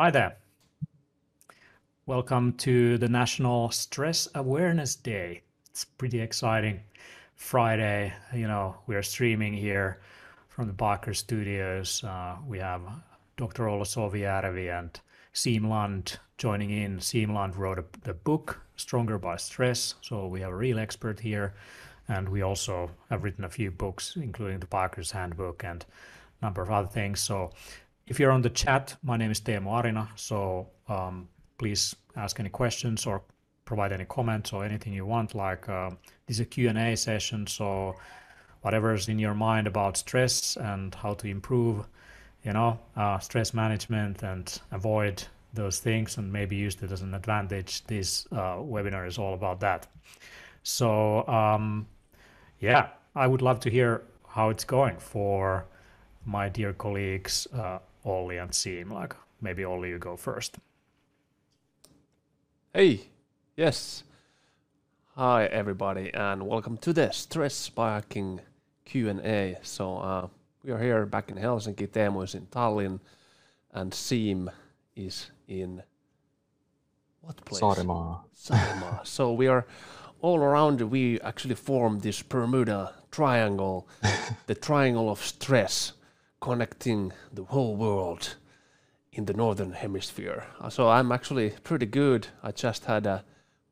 Hi there. Welcome to the National Stress Awareness Day. It's pretty exciting. Friday, you know, we're streaming here from the Biohacker Studios. Uh, we have Dr. Olli Sovijärvi and Siim Land joining in. Siim Land wrote a, the book, Stronger by Stress. So we have a real expert here. And we also have written a few books, including the Biohacker's Handbook and a number of other things. So if you're on the chat, my name is Teemu Arina. So um, please ask any questions or provide any comments or anything you want. Like uh, this is a Q&A session. So whatever's in your mind about stress and how to improve, you know, uh, stress management and avoid those things and maybe use it as an advantage. This uh, webinar is all about that. So um, yeah, I would love to hear how it's going for my dear colleagues, uh, Olli and Siim. Like maybe Olli, you go first. Hey, yes. Hi everybody, and welcome to the Stress Sparking Q&A. So uh, we are here back in Helsinki. Teemu is in Tallinn, and Siim is in what place? Saaremaa. Saaremaa. so we are all around. We actually form this Bermuda Triangle, the triangle of stress, connecting the whole world in the northern hemisphere. So I'm actually pretty good. I just had a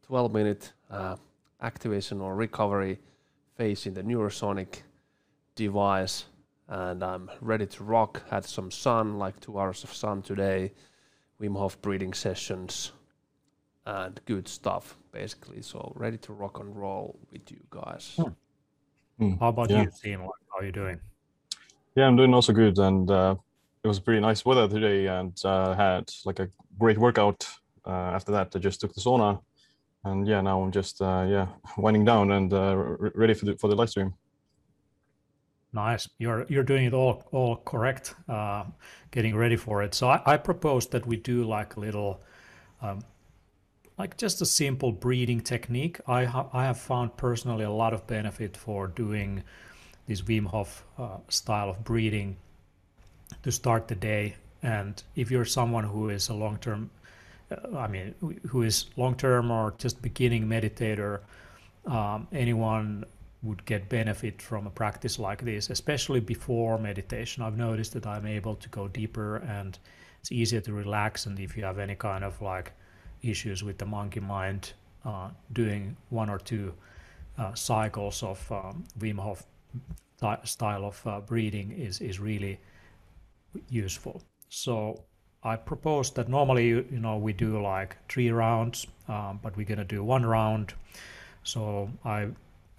12 minute uh, activation or recovery phase in the Neurosonic device, and I'm ready to rock. Had some sun, like two hours of sun today, Wim Hof breathing sessions, and good stuff basically. So ready to rock and roll with you guys. Hmm. How about yeah. you, Siim? How are you doing? Yeah, I'm doing also good, and uh, it was pretty nice weather today, and uh, had like a great workout. Uh, after that, I just took the sauna, and yeah, now I'm just uh, yeah winding down and uh, ready for the for the live stream. Nice, you're you're doing it all all correct, uh, getting ready for it. So I, I propose that we do like a little. Um, like just a simple breathing technique. I, ha- I have found personally a lot of benefit for doing this Wim Hof uh, style of breathing to start the day. And if you're someone who is a long term, uh, I mean, who is long term or just beginning meditator, um, anyone would get benefit from a practice like this, especially before meditation. I've noticed that I'm able to go deeper and it's easier to relax. And if you have any kind of like issues with the monkey mind, uh, doing one or two uh, cycles of um, Wim Hof style of uh, breathing is, is really useful. So I propose that normally, you you know, we do like three rounds, um, but we're going to do one round. So I,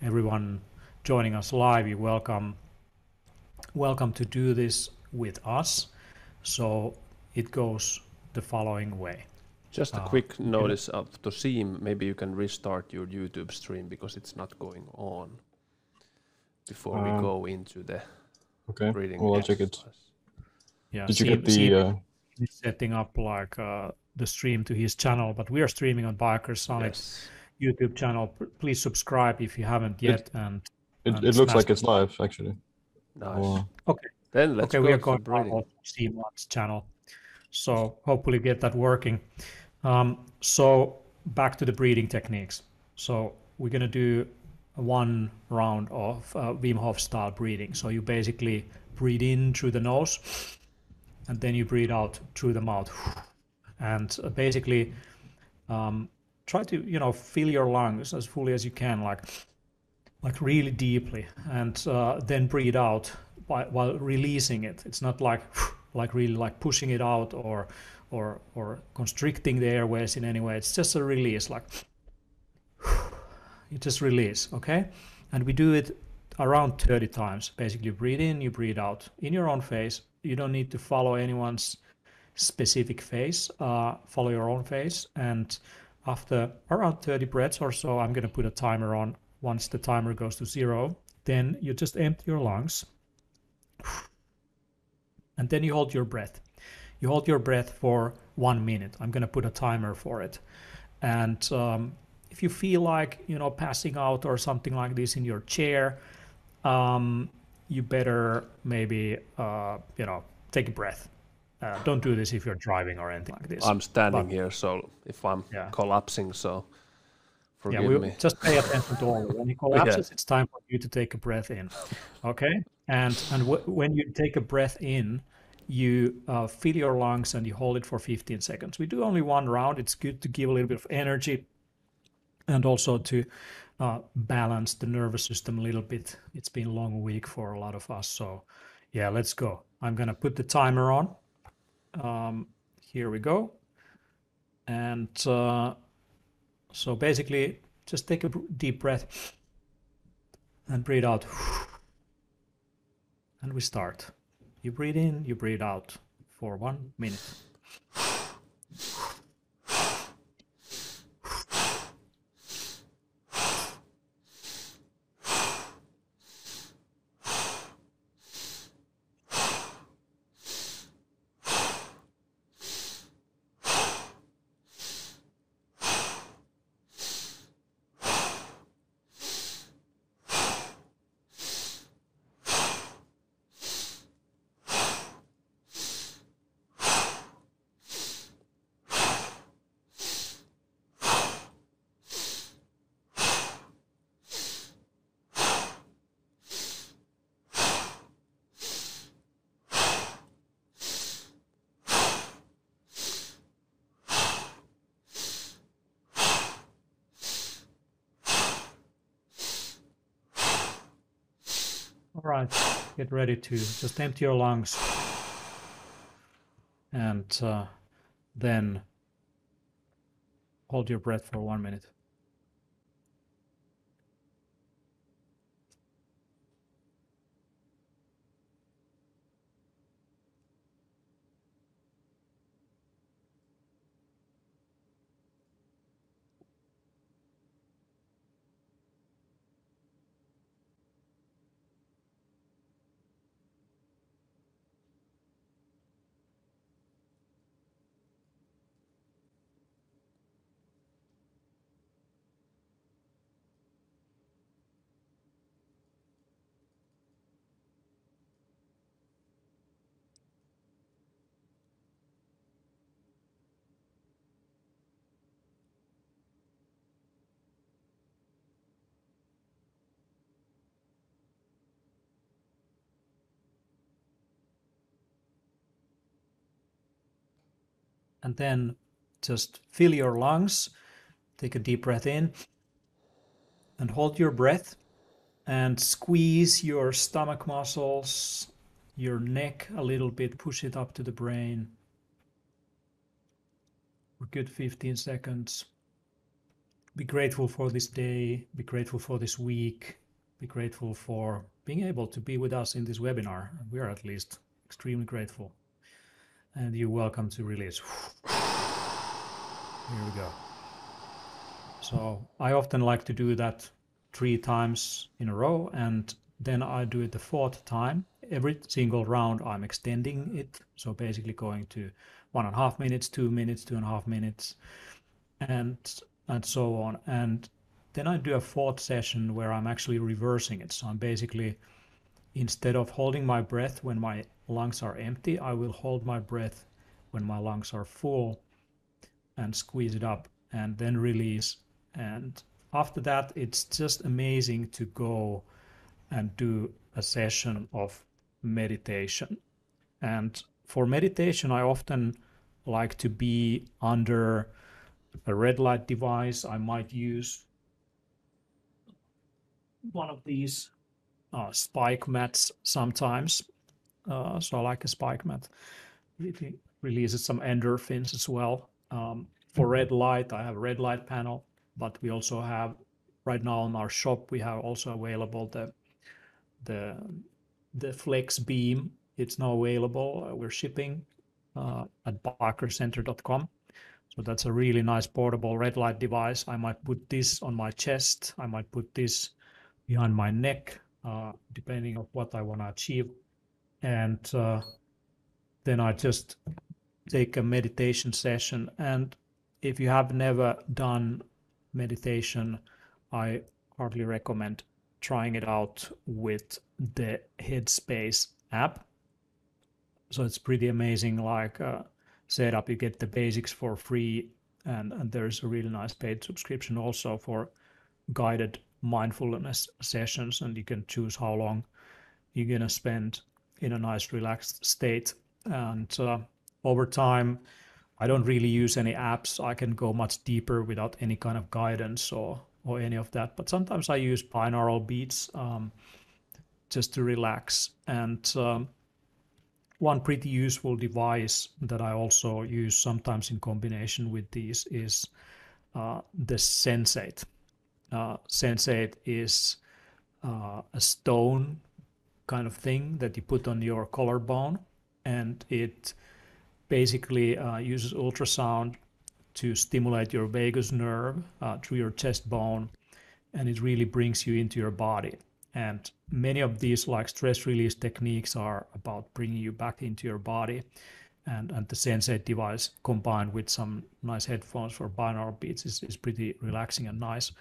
everyone joining us live, you welcome, welcome to do this with us. So it goes the following way. Just a uh, quick notice of to Siim, maybe you can restart your YouTube stream because it's not going on before um, we go into the okay. reading. Well, I'll check it. Yeah. Did you get the? Uh... Setting up like uh, the stream to his channel, but we are streaming on Biker Sonic yes. YouTube channel. Please subscribe if you haven't yet. It, and, it, and it looks like it's live actually. Nice. okay. Then let's okay, go we are going to Steam channel, so hopefully get that working. Um, so back to the breathing techniques. So we're gonna do one round of uh, Wim Hof style breathing. So you basically breathe in through the nose and then you breathe out through the mouth. And uh, basically um, try to, you know, fill your lungs as fully as you can, like, like really deeply, and uh, then breathe out by, while releasing it. It's not like, like really like pushing it out or, or, or constricting the airways in any way. It's just a release, like you just release, okay? And we do it around 30 times. Basically, you breathe in, you breathe out in your own face. You don't need to follow anyone's specific face. Uh, follow your own face. And after around 30 breaths or so, I'm going to put a timer on. Once the timer goes to zero, then you just empty your lungs. And then you hold your breath. You hold your breath for one minute. I'm going to put a timer for it. And um, if you feel like you know passing out or something like this in your chair, um, you better maybe uh, you know take a breath Uh, don't do this if you're driving or anything like this. I'm standing But- here, so if I'm Yeah. collapsing, so forgive yeah, we me. just pay attention to all. When he collapses, it's time for you to take a breath in. Okay, and and w- when you take a breath in, you uh, fill your lungs and you hold it for 15 seconds. We do only one round. It's good to give a little bit of energy, and also to uh, balance the nervous system a little bit. It's been a long week for a lot of us, so yeah, let's go. I'm gonna put the timer on. Um, here we go, and. Uh, so basically, just take a deep breath and breathe out. And we start. You breathe in, you breathe out for one minute. All right, get ready to just empty your lungs. And uh, then hold your breath for one minute. And then just fill your lungs. Take a deep breath in and hold your breath and squeeze your stomach muscles, your neck a little bit, push it up to the brain for good 15 seconds. Be grateful for this day, be grateful for this week, be grateful for being able to be with us in this webinar. We are at least extremely grateful and you're welcome to release. Here we go. So I often like to do that three times in a row, and then I do it the fourth time. Every single round, I'm extending it. So basically, going to one and a half minutes, two minutes, two and a half minutes, and and so on. And then I do a fourth session where I'm actually reversing it. So I'm basically instead of holding my breath when my lungs are empty, I will hold my breath when my lungs are full and squeeze it up and then release. And after that, it's just amazing to go and do a session of meditation. And for meditation, I often like to be under a red light device. I might use one of these uh, spike mats sometimes. Uh, so I like a spike mat. It releases some endorphins as well. Um, for red light, I have a red light panel, but we also have right now in our shop we have also available the the the Flex Beam. It's now available. Uh, we're shipping uh, at biohackercenter.com. So that's a really nice portable red light device. I might put this on my chest. I might put this behind my neck, uh, depending on what I want to achieve. And uh, then I just take a meditation session. And if you have never done meditation, I hardly recommend trying it out with the Headspace app. so it's pretty amazing. Like uh, setup, you get the basics for free, and and there's a really nice paid subscription also for guided mindfulness sessions, and you can choose how long you're gonna spend in a nice relaxed state. And uh, over time, I don't really use any apps. I can go much deeper without any kind of guidance or or any of that. But sometimes I use binaural beats um, just to relax. And um, one pretty useful device that I also use sometimes in combination with these is uh, the Sensate. Uh, Sensate is uh, a stone kind of thing that you put on your collarbone, and it basically uh, uses ultrasound to stimulate your vagus nerve uh, through your chest bone, and it really brings you into your body. And many of these, like stress release techniques, are about bringing you back into your body. And, and the Sensate device combined with some nice headphones for binaural beats is, is pretty relaxing and nice.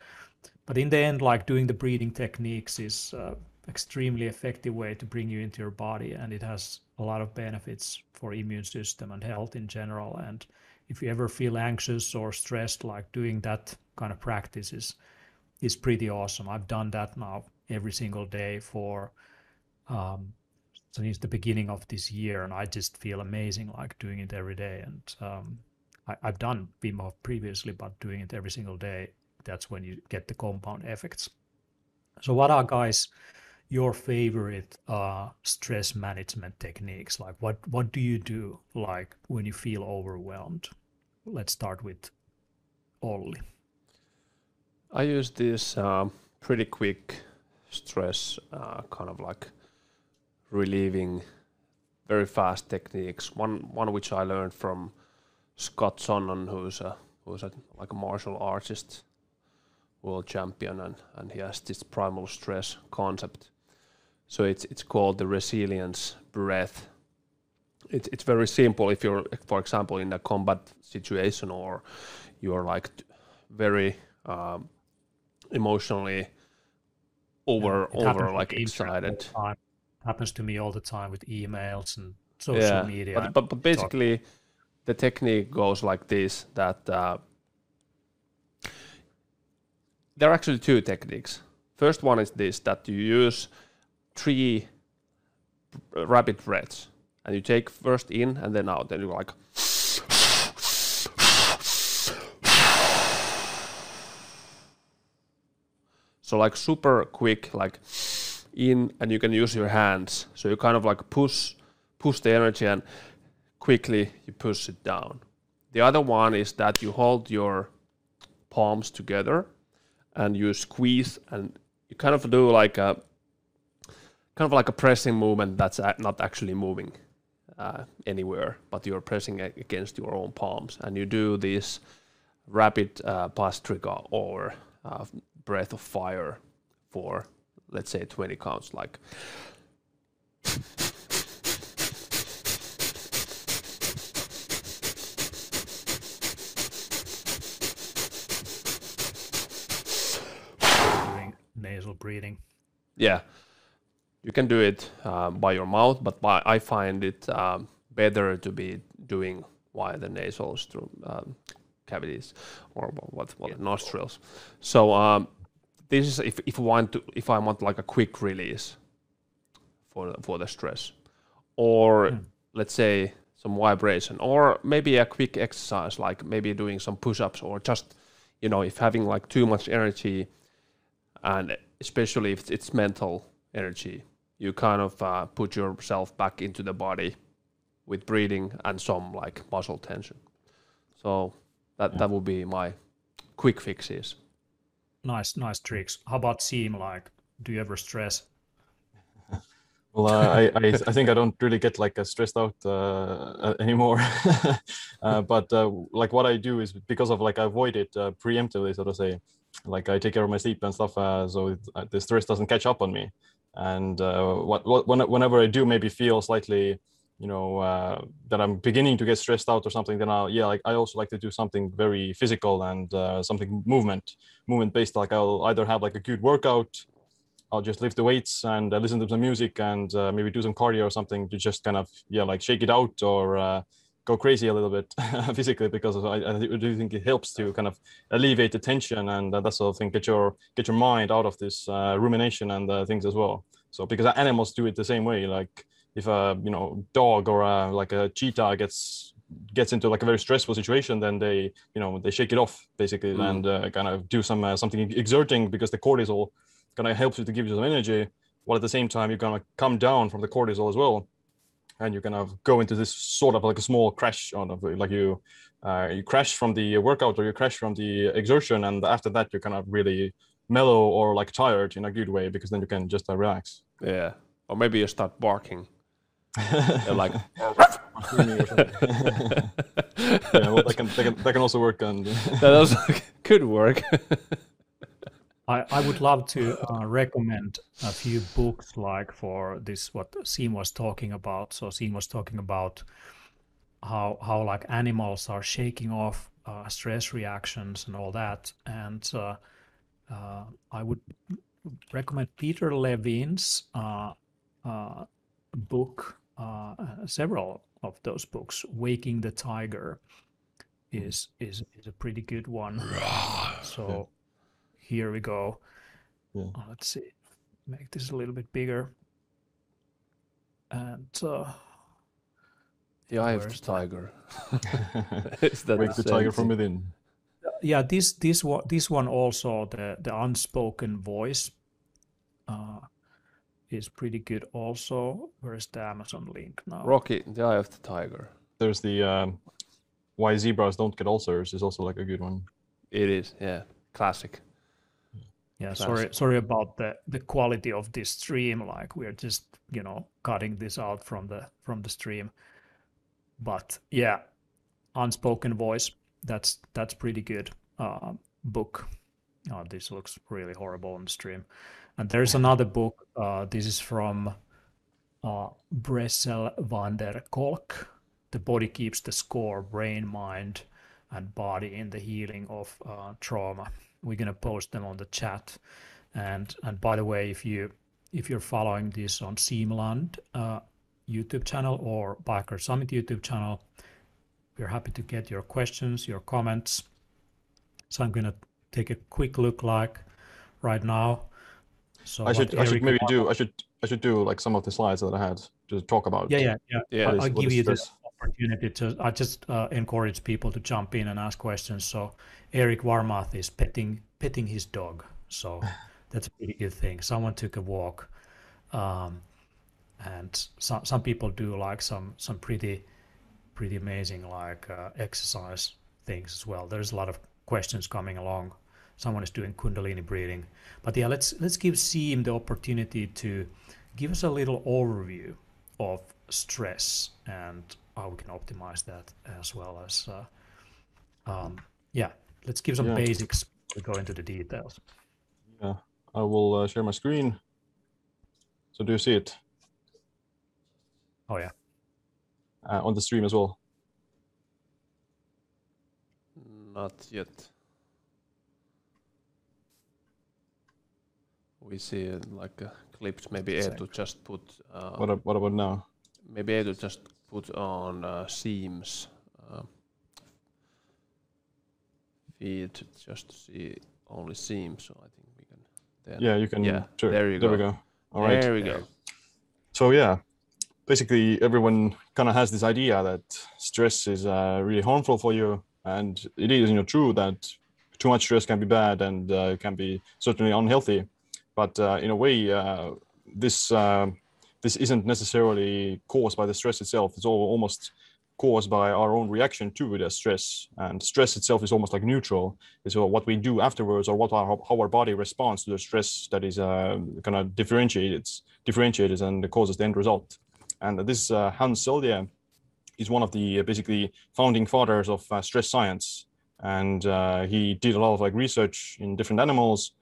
But in the end, like doing the breathing techniques is uh, extremely effective way to bring you into your body and it has a lot of benefits for immune system and health in general. And if you ever feel anxious or stressed like doing that kind of practice is is pretty awesome. I've done that now every single day for um, since the beginning of this year and i just feel amazing like doing it every day. And um, I, have done Wim previously but doing it every single day that's when you get the compound effects. So what are guys your favorite uh, stress management techniques? Like, what what do you do like when you feel overwhelmed? Let's start with Olli. I use this uh, pretty quick stress, uh, kind of like relieving, very fast techniques. One one which I learned from Scott Sonnon, who's a who's a, like a martial artist, world champion, and and he has this primal stress concept so it's it's called the resilience breath. It's it's very simple. If you're, for example, in a combat situation or you're like very um, emotionally over yeah, over like excited. Happens to me all the time with emails and social yeah, media. But, but, but basically, the technique goes like this: that uh, there are actually two techniques. First one is this: that you use three rapid breaths, and you take first in and then out, and you're like. So like super quick, like in, and you can use your hands. So you kind of like push, push the energy, and quickly you push it down. The other one is that you hold your palms together, and you squeeze, and you kind of do like a kind of like a pressing movement that's not actually moving uh, anywhere, but you're pressing against your own palms, and you do this rapid uh, trigger or uh, breath of fire for let's say 20 counts, like. nasal breathing. Yeah, you can do it uh, by your mouth, but by, I find it um, better to be doing via the nasal through um, cavities or what, what yeah. nostrils. So um, this is if if I want to if I want like a quick release for for the stress, or mm. let's say some vibration, or maybe a quick exercise like maybe doing some push-ups, or just you know if having like too much energy, and especially if it's mental energy. You kind of uh, put yourself back into the body with breathing and some like muscle tension. So that yeah. that would be my quick fixes. Nice, nice tricks. How about Siim? Like, do you ever stress? Well, uh, I, I, I think I don't really get like stressed out uh, anymore. uh, but uh, like what I do is because of like I avoid it uh, preemptively, so to say. Like I take care of my sleep and stuff, uh, so it, the stress doesn't catch up on me and uh, what, what whenever I do maybe feel slightly you know uh, that I'm beginning to get stressed out or something then I'll yeah like I also like to do something very physical and uh, something movement movement based. Like I'll either have like a good workout I'll just lift the weights and uh, listen to some music and uh, maybe do some cardio or something to just kind of yeah like shake it out or uh, go crazy a little bit physically because I, I, do think it helps to kind of alleviate the tension and uh, that sort of thing get your get your mind out of this uh, rumination and uh, things as well so because animals do it the same way like if a you know dog or a, like a cheetah gets gets into like a very stressful situation then they you know they shake it off basically mm. and uh, kind of do some uh, something exerting because the cortisol kind of helps you to give you some energy while at the same time you're gonna come down from the cortisol as well and you kind of go into this sort of like a small crash on like you uh, you crash from the workout or you crash from the exertion and after that you're kind of really mellow or like tired in a good way because then you can just uh, relax. Yeah. Or maybe you start barking. Like yeah well that can, that can that can also work and that also could work I, I would love to uh, recommend a few books like for this what Siim was talking about. So Siim was talking about how how like animals are shaking off uh, stress reactions and all that. And uh, uh I would recommend Peter Levine's uh, uh, book. several of those books, "Waking the Tiger," is is is a pretty good one. So here we go. Yeah. Uh, let's see, make this a little bit bigger. And uh, the eye of the tiger. Is that Wake the, the tiger from within. Yeah, this this one this one also the the unspoken voice uh, is pretty good. Also, where's the Amazon link now? Rocky, the eye of the tiger. There's the um, why zebras don't get ulcers is also like a good one. It is, yeah, classic yeah sorry sorry about the the quality of this stream. Like we're just you know cutting this out from the from the stream. But yeah unspoken voice that's that's pretty good uh, book. Oh, this looks really horrible on the stream. And there's another book uh, this is from uh, Bessel van der Kolk. The body keeps the score brain mind and body in the healing of uh, trauma we're going to post them on the chat. And and by the way if you if you're following this on Siim Land uh, youtube channel or Biohacker Summit youtube channel we're happy to get your questions your comments. So i'm going to take a quick look like right now. So i should i should maybe do i should i should do like some of the slides that i had to talk about. Yeah yeah yeah, yeah. i'll, I'll give you this opportunity to i just uh, encourage people to jump in and ask questions so Eric Warmath is petting petting his dog, so that's a pretty good thing. Someone took a walk, um, and some some people do like some some pretty pretty amazing like uh, exercise things as well. There's a lot of questions coming along. Someone is doing Kundalini breathing, but yeah, let's let's give Siim the opportunity to give us a little overview of stress and how we can optimize that as well as uh, um, yeah let's give some yeah. basics to go into the details. Yeah, I will uh, share my screen. So do you see it? Oh yeah. Uh, on the stream as well. Not yet. We see uh, like a clips. Maybe Eetu just put. Uh, what, what about now? Maybe Eetu just put on uh, Siim's feed just to see only seams. so I think we can. Then, yeah, you can. Yeah, sure. there you go. There we go. All right. There we go. So yeah, basically everyone kind of has this idea that stress is uh, really harmful for you, and it is you know true that too much stress can be bad and uh, can be certainly unhealthy, but uh, in a way uh, this uh, this isn't necessarily caused by the stress itself. It's all almost caused by our own reaction to the stress. And stress itself is almost like neutral. It's what we do afterwards or what our, how our body responds to the stress that is uh, kind of differentiated, differentiated and causes the end result. And this uh, Hans Selye is one of the uh, basically founding fathers of uh, stress science. And uh, he did a lot of like research in different animals,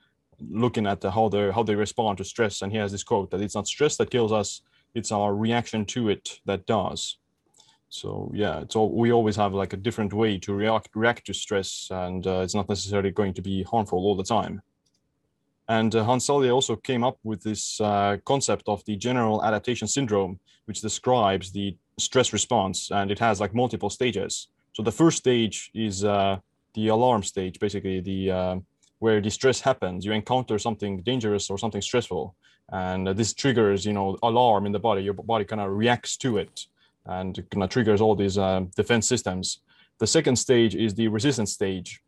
looking at the, how they how they respond to stress. And he has this quote that it's not stress that kills us, it's our reaction to it that does so yeah it's all we always have like a different way to react react to stress and uh, it's not necessarily going to be harmful all the time And uh, Hans Selye also came up with this uh, concept of the general adaptation syndrome, which describes the stress response, and it has like multiple stages. So the first stage is uh, the alarm stage, basically the uh, where the stress happens. You encounter something dangerous or something stressful, and this triggers, you know, alarm in the body. Your body kind of reacts to it, and kind of triggers all these uh, defense systems. The second stage is the resistance stage,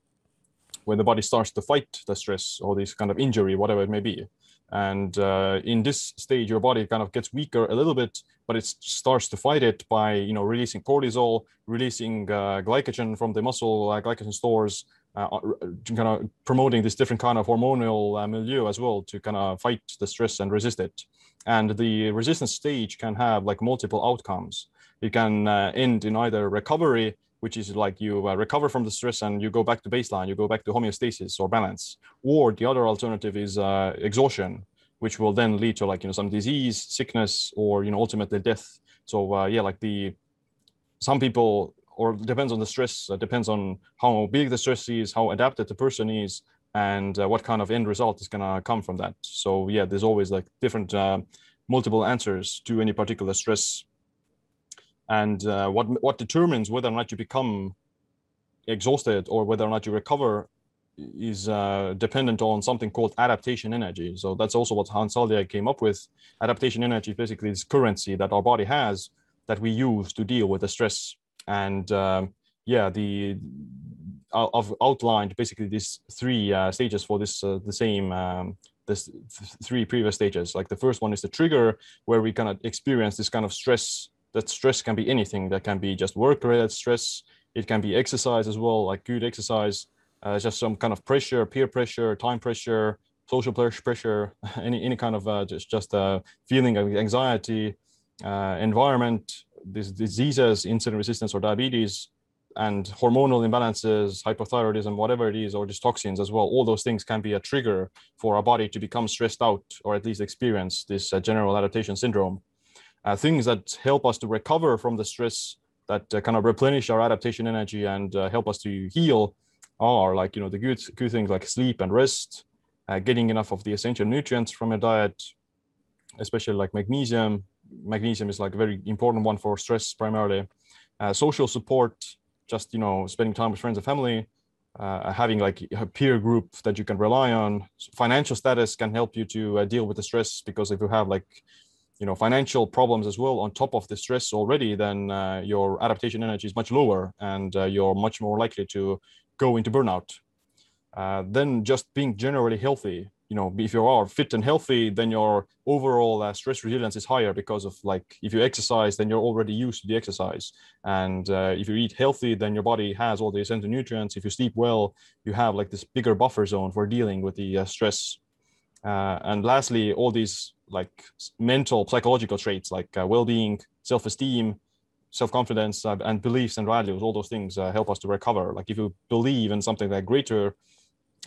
when the body starts to fight the stress or this kind of injury, whatever it may be. And uh, in this stage, your body kind of gets weaker a little bit, but it starts to fight it by you know releasing cortisol, releasing uh, glycogen from the muscle uh, glycogen stores, uh, uh, kind of promoting this different kind of hormonal uh, milieu as well to kind of fight the stress and resist it. And the resistance stage can have like multiple outcomes. It can end in either recovery which is like you uh, recover from the stress and you go back to baseline, you go back to homeostasis or balance. Or the other alternative is uh, exhaustion, which will then lead to like you know some disease, sickness, or you know ultimately death. So uh, yeah, like the some people or depends on the stress, uh, depends on how big the stress is, how adapted the person is, and uh, what kind of end result is gonna come from that. So yeah, there's always like different uh, multiple answers to any particular stress and what what determines whether or not you become exhausted or whether or not you recover is uh, dependent on something called adaptation energy. So that's also what Hans Selye came up with. Adaptation energy, basically, this currency that our body has that we use to deal with the stress. And um, yeah, the I've outlined basically these three uh, stages for this uh, the same um, this three previous stages. Like the first one is the trigger, where we kind of experience this kind of stress that stress can be anything. That can be just work-related stress. It can be exercise as well, like good exercise, uh, just some kind of pressure, peer pressure, time pressure, social pressure, any any kind of uh, just just uh, feeling of anxiety, uh, environment, these diseases, insulin resistance or diabetes, and hormonal imbalances, hypothyroidism, whatever it is, or just toxins as well. All those things can be a trigger for our body to become stressed out or at least experience this uh, general adaptation syndrome uh, things that help us to recover from the stress that uh, kind of replenish our adaptation energy and uh, help us to heal are like you know the good good things like sleep and rest uh, getting enough of the essential nutrients from your diet especially like magnesium magnesium is like a very important one for stress primarily. Uh, social support just you know spending time with friends and family uh, having like a peer group that you can rely on. Financial status can help you to deal with the stress because if you have like you know financial problems as well on top of the stress already then uh, your adaptation energy is much lower and uh, you're much more likely to go into burnout. Uh, then just being generally healthy you know if you are fit and healthy then your overall uh, stress resilience is higher because of like if you exercise then you're already used to the exercise. And uh, if you eat healthy then your body has all the essential nutrients. If you sleep well you have like this bigger buffer zone for dealing with the uh, stress. And lastly all these like mental psychological traits like uh, well-being self-esteem self-confidence uh, and beliefs and values all those things uh, help us to recover. Like if you believe in something that greater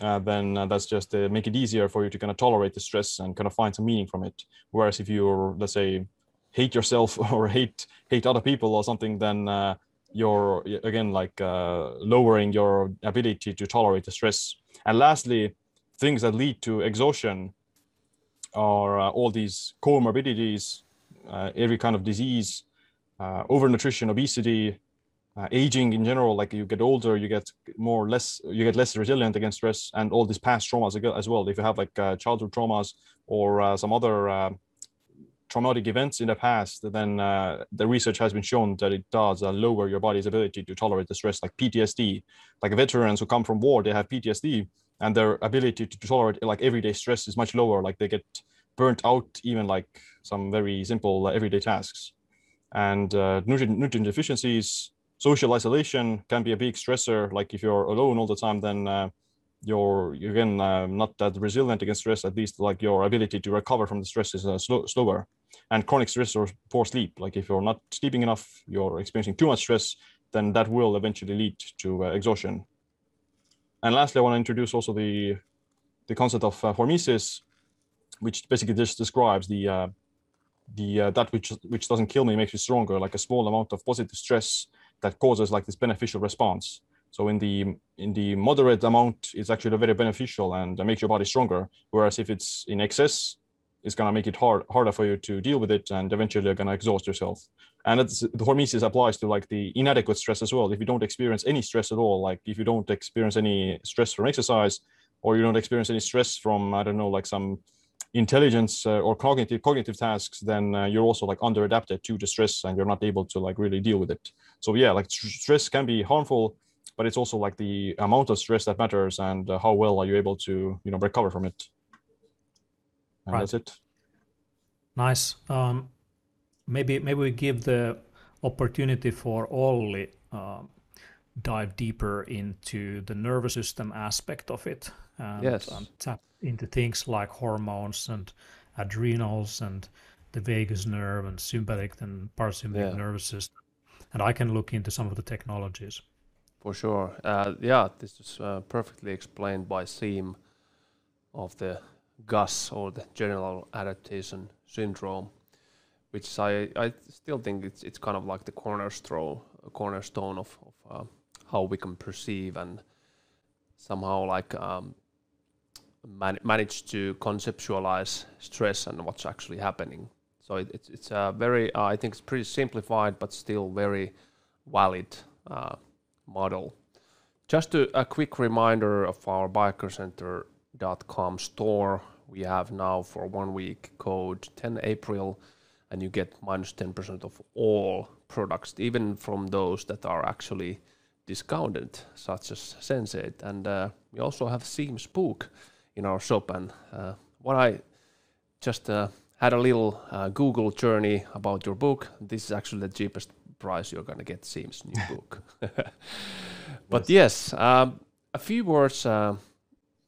uh, then uh, that's just uh, make it easier for you to kind of tolerate the stress and kind of find some meaning from it. Whereas if you're let's say hate yourself or hate hate other people or something then you're again like lowering your ability to tolerate the stress. And lastly things that lead to exhaustion are uh, all these comorbidities, uh, every kind of disease, uh, overnutrition, obesity, uh, aging in general. Like you get older, you get more less, you get less resilient against stress, and all these past traumas as well. If you have like uh, childhood traumas or uh, some other traumatic events in the past, then the research has been shown that it does lower your body's ability to tolerate the stress, like PTSD. Like veterans who come from war, they have PTSD and their ability to tolerate like everyday stress is much lower like they get burnt out even like some very simple uh, everyday tasks and uh, nutrient, nutrient deficiencies social isolation can be a big stressor. Like if you're alone all the time then uh, you're again uh, not that resilient against stress at least like your ability to recover from the stress is uh, slow, slower. And chronic stress or poor sleep like if you're not sleeping enough you're experiencing too much stress then that will eventually lead to uh, exhaustion. And lastly, I want to introduce also the the concept of uh, hormesis, which basically just describes the uh, the uh, that which which doesn't kill me makes me stronger, like a small amount of positive stress that causes like this beneficial response. So in the in the moderate amount, it's actually very beneficial and makes your body stronger. Whereas if it's in excess, it's gonna make it hard harder for you to deal with it, and eventually you're gonna exhaust yourself. And the hormesis applies to like the inadequate stress as well. If you don't experience any stress at all, like if you don't experience any stress from exercise, or you don't experience any stress from I don't know like some intelligence uh, or cognitive cognitive tasks, then uh, you're also like under adapted to the stress, and you're not able to like really deal with it. So yeah, like stress can be harmful, but it's also like the amount of stress that matters, and uh, how well are you able to you know recover from it. And right. that's it. Nice. Um, maybe maybe we give the opportunity for Olli uh, dive deeper into the nervous system aspect of it and yes. um, tap into things like hormones and adrenals and the vagus nerve and sympathetic and parasympathetic yeah. nervous system. And I can look into some of the technologies. For sure. Uh, yeah, this is uh, perfectly explained by Siim of the GAS or the general adaptation syndrome, which I, I still think it's it's kind of like the cornerstone cornerstone of, of uh, how we can perceive and somehow like um, man- manage to conceptualize stress and what's actually happening. So it, it's it's a very uh, I think it's pretty simplified but still very valid uh, model. Just a, a quick reminder of our biohackercenter.com store. We have now for one week code 10 April, and you get minus 10% of all products, even from those that are actually discounted, such as Sensate. And uh, we also have Siim's book in our shop. And uh, what I just uh, had a little uh, Google journey about your book. This is actually the cheapest price you're going to get Siim's new book. but yes, yes um, a few words uh,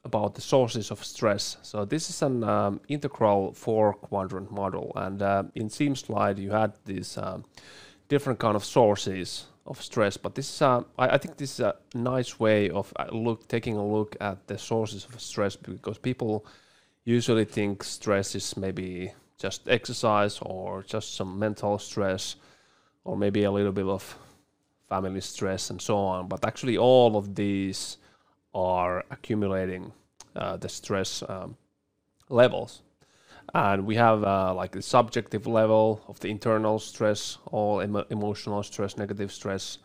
about the sources of stress. So this is an um, integral four quadrant model, and uh, in Siim's slide you had these um, different kind of sources of stress. But this is, uh, I, I, think, this is a nice way of uh, look taking a look at the sources of stress because people usually think stress is maybe just exercise or just some mental stress or maybe a little bit of family stress and so on. But actually, all of these are accumulating uh, the stress um, levels. And we have uh, like the subjective level of the internal stress, all emo- emotional stress, negative stress,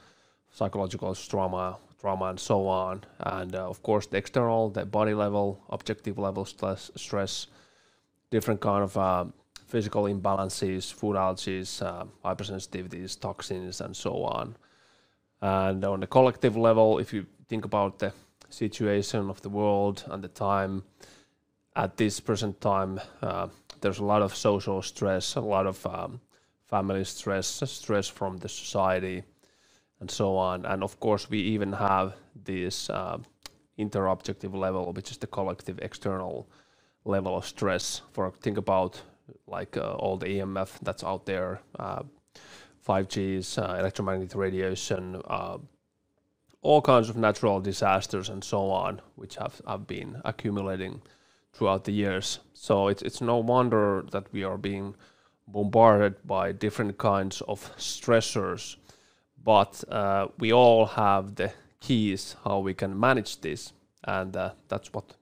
psychological trauma, trauma, and so on. And uh, of course, the external, the body level, objective level stress, stress different kind of uh, physical imbalances, food allergies, uh, hypersensitivities, toxins, and so on. And on the collective level, if you think about the situation of the world and the time at this present time, uh, there's a lot of social stress, a lot of um, family stress, stress from the society, and so on. And of course, we even have this uh, interobjective level, which is the collective external level of stress. For think about like uh, all the EMF that's out there, uh, 5Gs, uh, electromagnetic radiation, uh, all kinds of natural disasters and so on, which have, have been accumulating throughout the years. So it's it's no wonder that we are being bombarded by different kinds of stressors, but uh, we all have the keys how we can manage this, and uh, that's what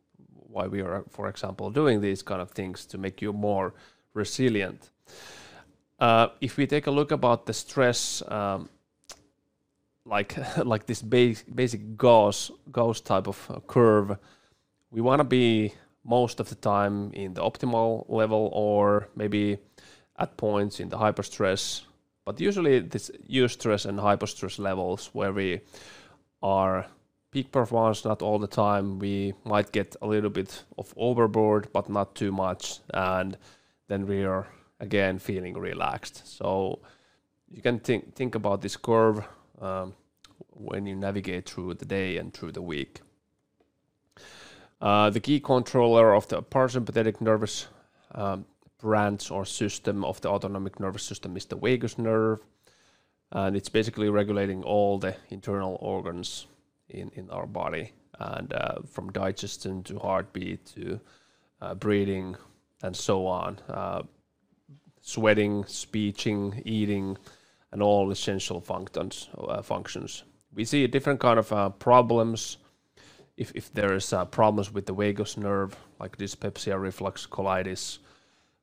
why we are, for example, doing these kind of things to make you more resilient. Uh, if we take a look about the stress, um, like like this basic basic Gauss Gauss type of curve, we want to be most of the time in the optimal level or maybe at points in the hyperstress. But usually this eustress and hyperstress levels where we are peak performance not all the time. We might get a little bit of overboard, but not too much. And then we are again feeling relaxed. So you can think think about this curve um, when you navigate through the day and through the week. Uh, the key controller of the parasympathetic nervous um, branch or system of the autonomic nervous system is the vagus nerve, and it's basically regulating all the internal organs in, in our body, and uh, from digestion to heartbeat to uh, breathing and so on, uh, sweating, speeching, eating, and all essential functions uh, functions we see different kind of problems. If, if there is uh, problems with the vagus nerve, like dyspepsia, reflux, colitis,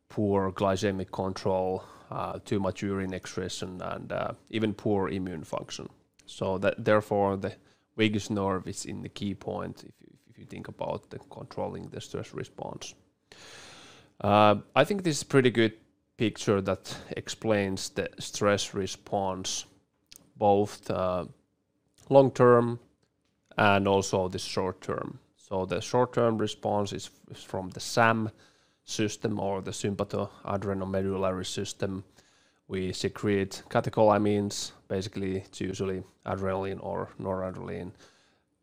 poor glycemic control, uh, too much urine excretion, and uh, even poor immune function. So that therefore the vagus nerve is in the key point if you, if you think about the controlling the stress response. Uh, I think this is pretty good picture that explains the stress response, both uh, long term and also the short term. So the short term response is, from the SAM system or the sympathoadrenomedullary system. We secrete catecholamines, basically it's usually adrenaline or noradrenaline.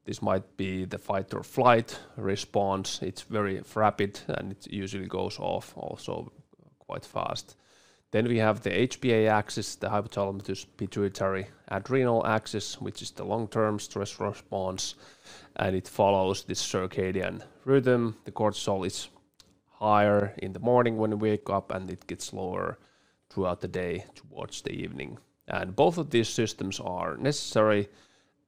This might be the fight or flight response. It's very rapid and it usually goes off also quite fast. Then we have the HPA axis, the hypothalamus pituitary adrenal axis, which is the long-term stress response, and it follows this circadian rhythm. The cortisol is higher in the morning when we wake up, and it gets lower throughout the day towards the evening. And both of these systems are necessary,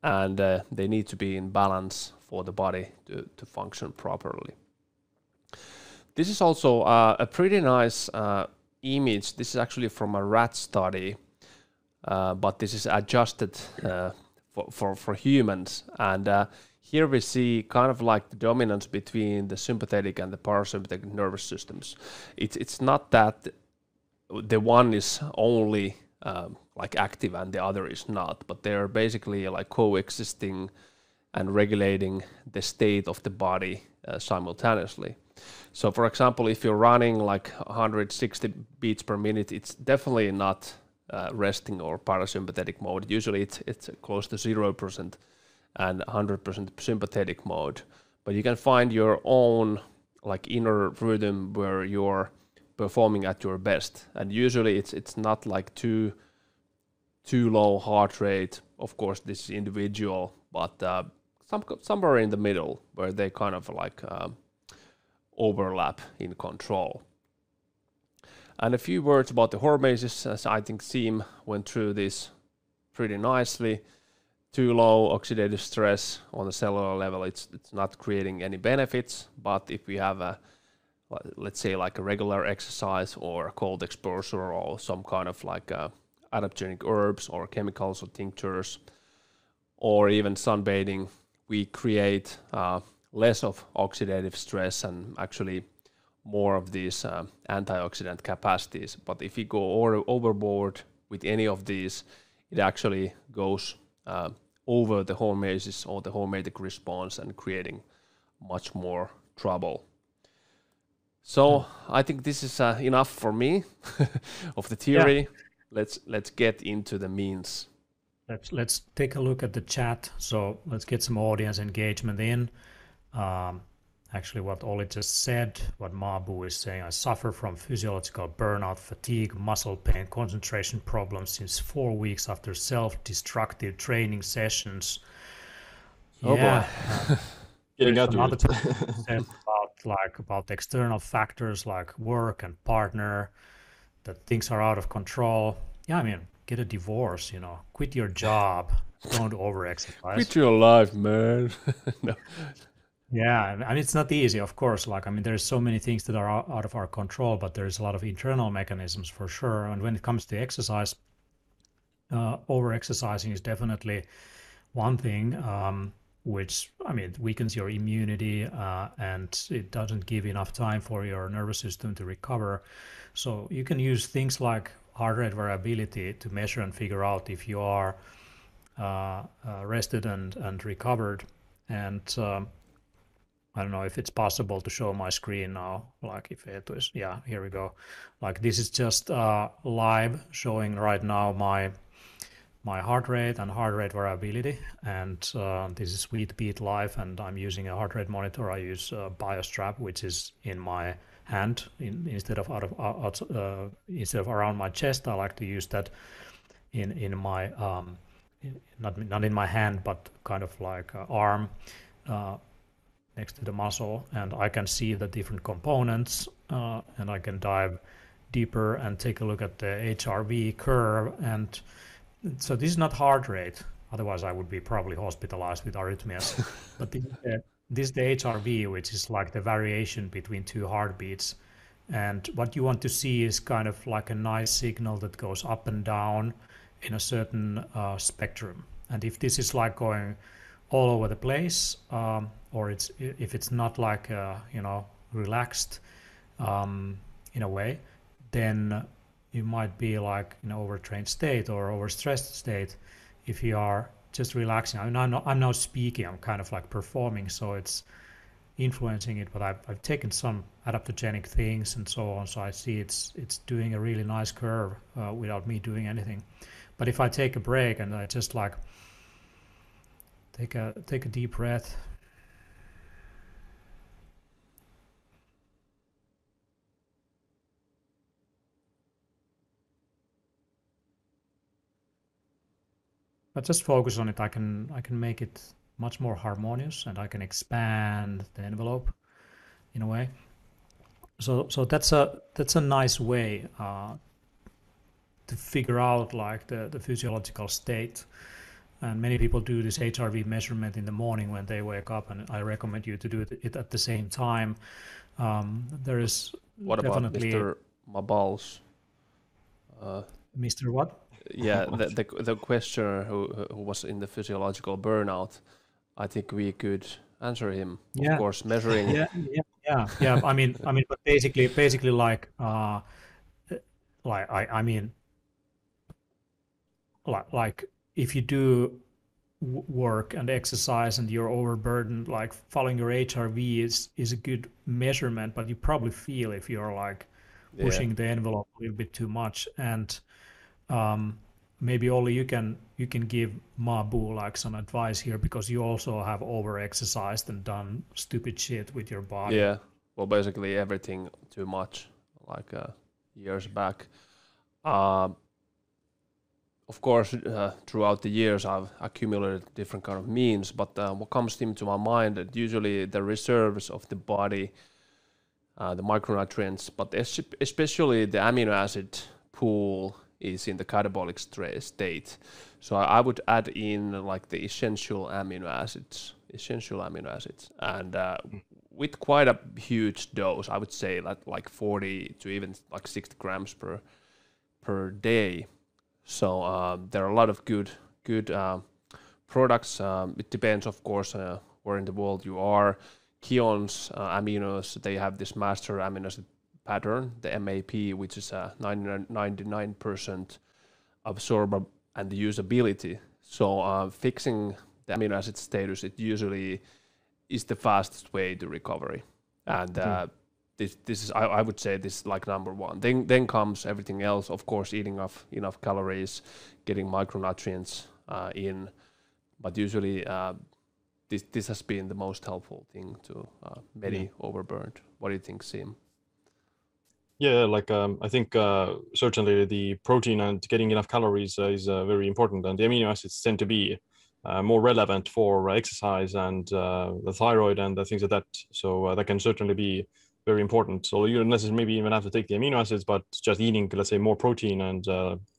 and uh, they need to be in balance for the body to, to function properly. This is also uh, a pretty nice uh, image. This is actually from a rat study, uh, but this is adjusted uh, for, for, for humans. And uh, here we see kind of like the dominance between the sympathetic and the parasympathetic nervous systems. It's, it's not that the one is only um, like active and the other is not, but they're basically like coexisting and regulating the state of the body uh, simultaneously. So for example, if you're running like 160 beats per minute, it's definitely not uh, resting or parasympathetic mode. Usually it's, it's close to 0% and 100% sympathetic mode. But you can find your own like inner rhythm where you're performing at your best. And usually it's it's not like too too low heart rate. Of course, this is individual, but uh, some somewhere in the middle where they kind of like um, overlap in control. And a few words about the hormesis, as I think Siim went through this pretty nicely. Too low oxidative stress on the cellular level, it's, it's not creating any benefits. But if we have a, let's say like a regular exercise or a cold exposure or some kind of like a adaptogenic herbs or chemicals or tinctures, or even sunbathing, we create uh, less of oxidative stress and actually more of these uh, antioxidant capacities. But if you go over, overboard with any of these, it actually goes uh, over the hormesis or the hormetic response and creating much more trouble. So. I think this is uh, enough for me of the theory. Yeah. Let's let's get into the means. Let's let's take a look at the chat. So let's get some audience engagement in. Um, actually, what Olli just said, what Mabu is saying, I suffer from physiological burnout, fatigue, muscle pain, concentration problems since four weeks after self-destructive training sessions. Oh yeah, boy. Getting out another said about like about external factors like work and partner, that things are out of control. Yeah, I mean, get a divorce, you know, quit your job, don't over exercise. Quit your life, man. no. Yeah, I mean it's not easy, of course. Like I mean, there's so many things that are out of our control, but there's a lot of internal mechanisms for sure. And when it comes to exercise, uh, over exercising is definitely one thing, um, which I mean weakens your immunity uh, and it doesn't give enough time for your nervous system to recover. So you can use things like heart rate variability to measure and figure out if you are uh, uh rested and and recovered. And um, I don't know if it's possible to show my screen now, like if it is, yeah, here we go. Like this is just uh, live showing right now my my heart rate and heart rate variability. And uh, this is Sweet Beat Live, and I'm using a heart rate monitor. I use uh, BioStrap, which is in my hand in, instead of out of out, uh, instead of around my chest. I like to use that in in my um, not not in my hand, but kind of like uh, arm uh, next to the muscle and I can see the different components uh, and I can dive deeper and take a look at the HRV curve and so this is not heart rate Otherwise, I would be probably hospitalized with arrhythmias. but this, uh, this is the HRV, which is like the variation between two heartbeats. And what you want to see is kind of like a nice signal that goes up and down in a certain uh, spectrum. And if this is like going all over the place, um, or it's if it's not like uh, you know relaxed um, in a way, then you might be like in an overtrained state or overstressed state. If you are just relaxing, I mean, I'm, not, I'm now speaking, I'm kind of like performing, so it's influencing it. But I've, I've taken some adaptogenic things and so on, so I see it's it's doing a really nice curve uh, without me doing anything. But if I take a break and I just like take a take a deep breath I just focus on it, I can I can make it much more harmonious and I can expand the envelope in a way. So so that's a that's a nice way uh, to figure out like the, the physiological state. And many people do this HRV measurement in the morning when they wake up, and I recommend you to do it at the same time. Um, there is what definitely... about Mr. Mabals? Uh, Mr. What? yeah, the, the, the questioner who who was in the physiological burnout, I think we could answer him. Yeah. Of course, measuring. Yeah, yeah, yeah, yeah. I mean, I mean, but basically, basically, like, uh, like I, I mean, like, like if you do work and exercise and you're overburdened, like following your HRV is is a good measurement, but you probably feel if you're like pushing yeah. the envelope a little bit too much and um, maybe only you can you can give Mabu like some advice here because you also have over exercised and done stupid shit with your body. Yeah, well, basically everything too much, like uh, years back. Uh, of course, uh, throughout the years, I've accumulated different kind of means. But uh, what comes into my mind that usually the reserves of the body, uh, the micronutrients, but especially the amino acid pool is in the catabolic state. So I would add in like the essential amino acids, essential amino acids, and uh, with quite a huge dose, I would say that like 40 to even like 60 grams per per day. So uh, there are a lot of good good uh, products. Um, it depends, of course, uh, where in the world you are. Kion's uh, aminos, they have this master amino acid pattern, the MAP, which is a 99% absorber and the usability. So uh, fixing the amino acid status, it usually is the fastest way to recovery. And uh, mm. this, this is, I, I, would say, this is like number one. Then, then comes everything else. Of course, eating enough enough calories, getting micronutrients uh, in. But usually, uh, this this has been the most helpful thing to uh, many yeah. overburned. What do you think, Siim? Yeah, like um, I think uh, certainly the protein and getting enough calories uh, is uh, very important, and the amino acids tend to be uh, more relevant for exercise and uh, the thyroid and the things like that. So uh, that can certainly be very important. So you don't necessarily maybe even have to take the amino acids, but just eating, let's say, more protein and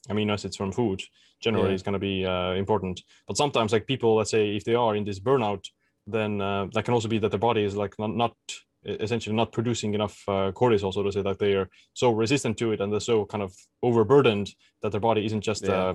amino acids from food generally yeah. is going to be important. But sometimes, like people, let's say, if they are in this burnout, then that can also be that the body is like not, not essentially not producing enough uh, cortisol, so to say, that they are so resistant to it and they're so kind of overburdened that their body isn't just yeah.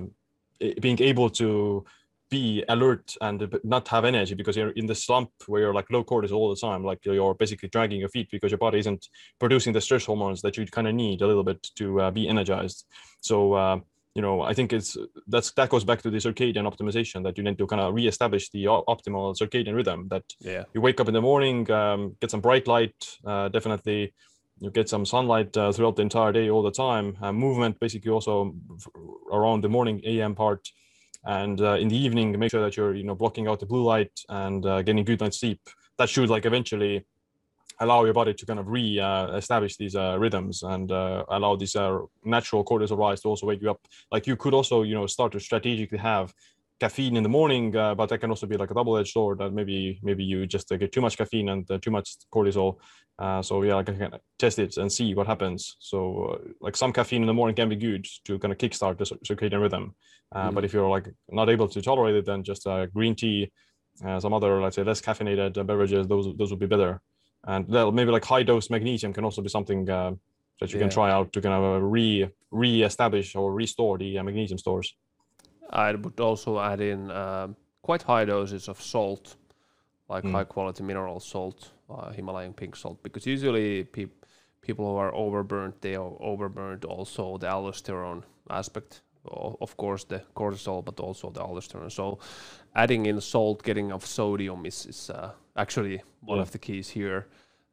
uh, being able to be alert and not have energy because you're in the slump where you're like low cortisol all the time, like you're basically dragging your feet because your body isn't producing the stress hormones that you kind of need a little bit to uh, be energized. So uh, you know, I think it's that's that goes back to the circadian optimization that you need to kind of reestablish the optimal circadian rhythm. That yeah. you wake up in the morning, um, get some bright light, uh, definitely you get some sunlight uh, throughout the entire day, all the time. Uh, movement, basically, also around the morning AM part, and uh, in the evening, make sure that you're you know blocking out the blue light and uh, getting good night's sleep. That should like eventually allow your body to kind of re-establish uh, these uh, rhythms and uh, allow this natural cortisol rise to also wake you up. Like you could also, you know, start to strategically have caffeine in the morning, uh, but that can also be like a double-edged sword that maybe maybe you just uh, get too much caffeine and uh, too much cortisol. Uh, so yeah, like I can test it and see what happens. So uh, like some caffeine in the morning can be good to kind of kickstart the circadian rhythm. Mm. But if you're like not able to tolerate it, then just green tea, some other let's say less caffeinated beverages, those those would be better. And maybe like high dose magnesium can also be something that you yeah. can try out to kind of re re-establish or restore the magnesium stores. I would also add in um, quite high doses of salt, like mm. high quality mineral salt, uh, Himalayan pink salt, because usually pe- people who are overburnt, they are overburnt also the aldosterone aspect. Of course, the cortisol, but also the aldosterone. So, adding in salt, getting of sodium is, is uh, actually one yeah. of the keys here.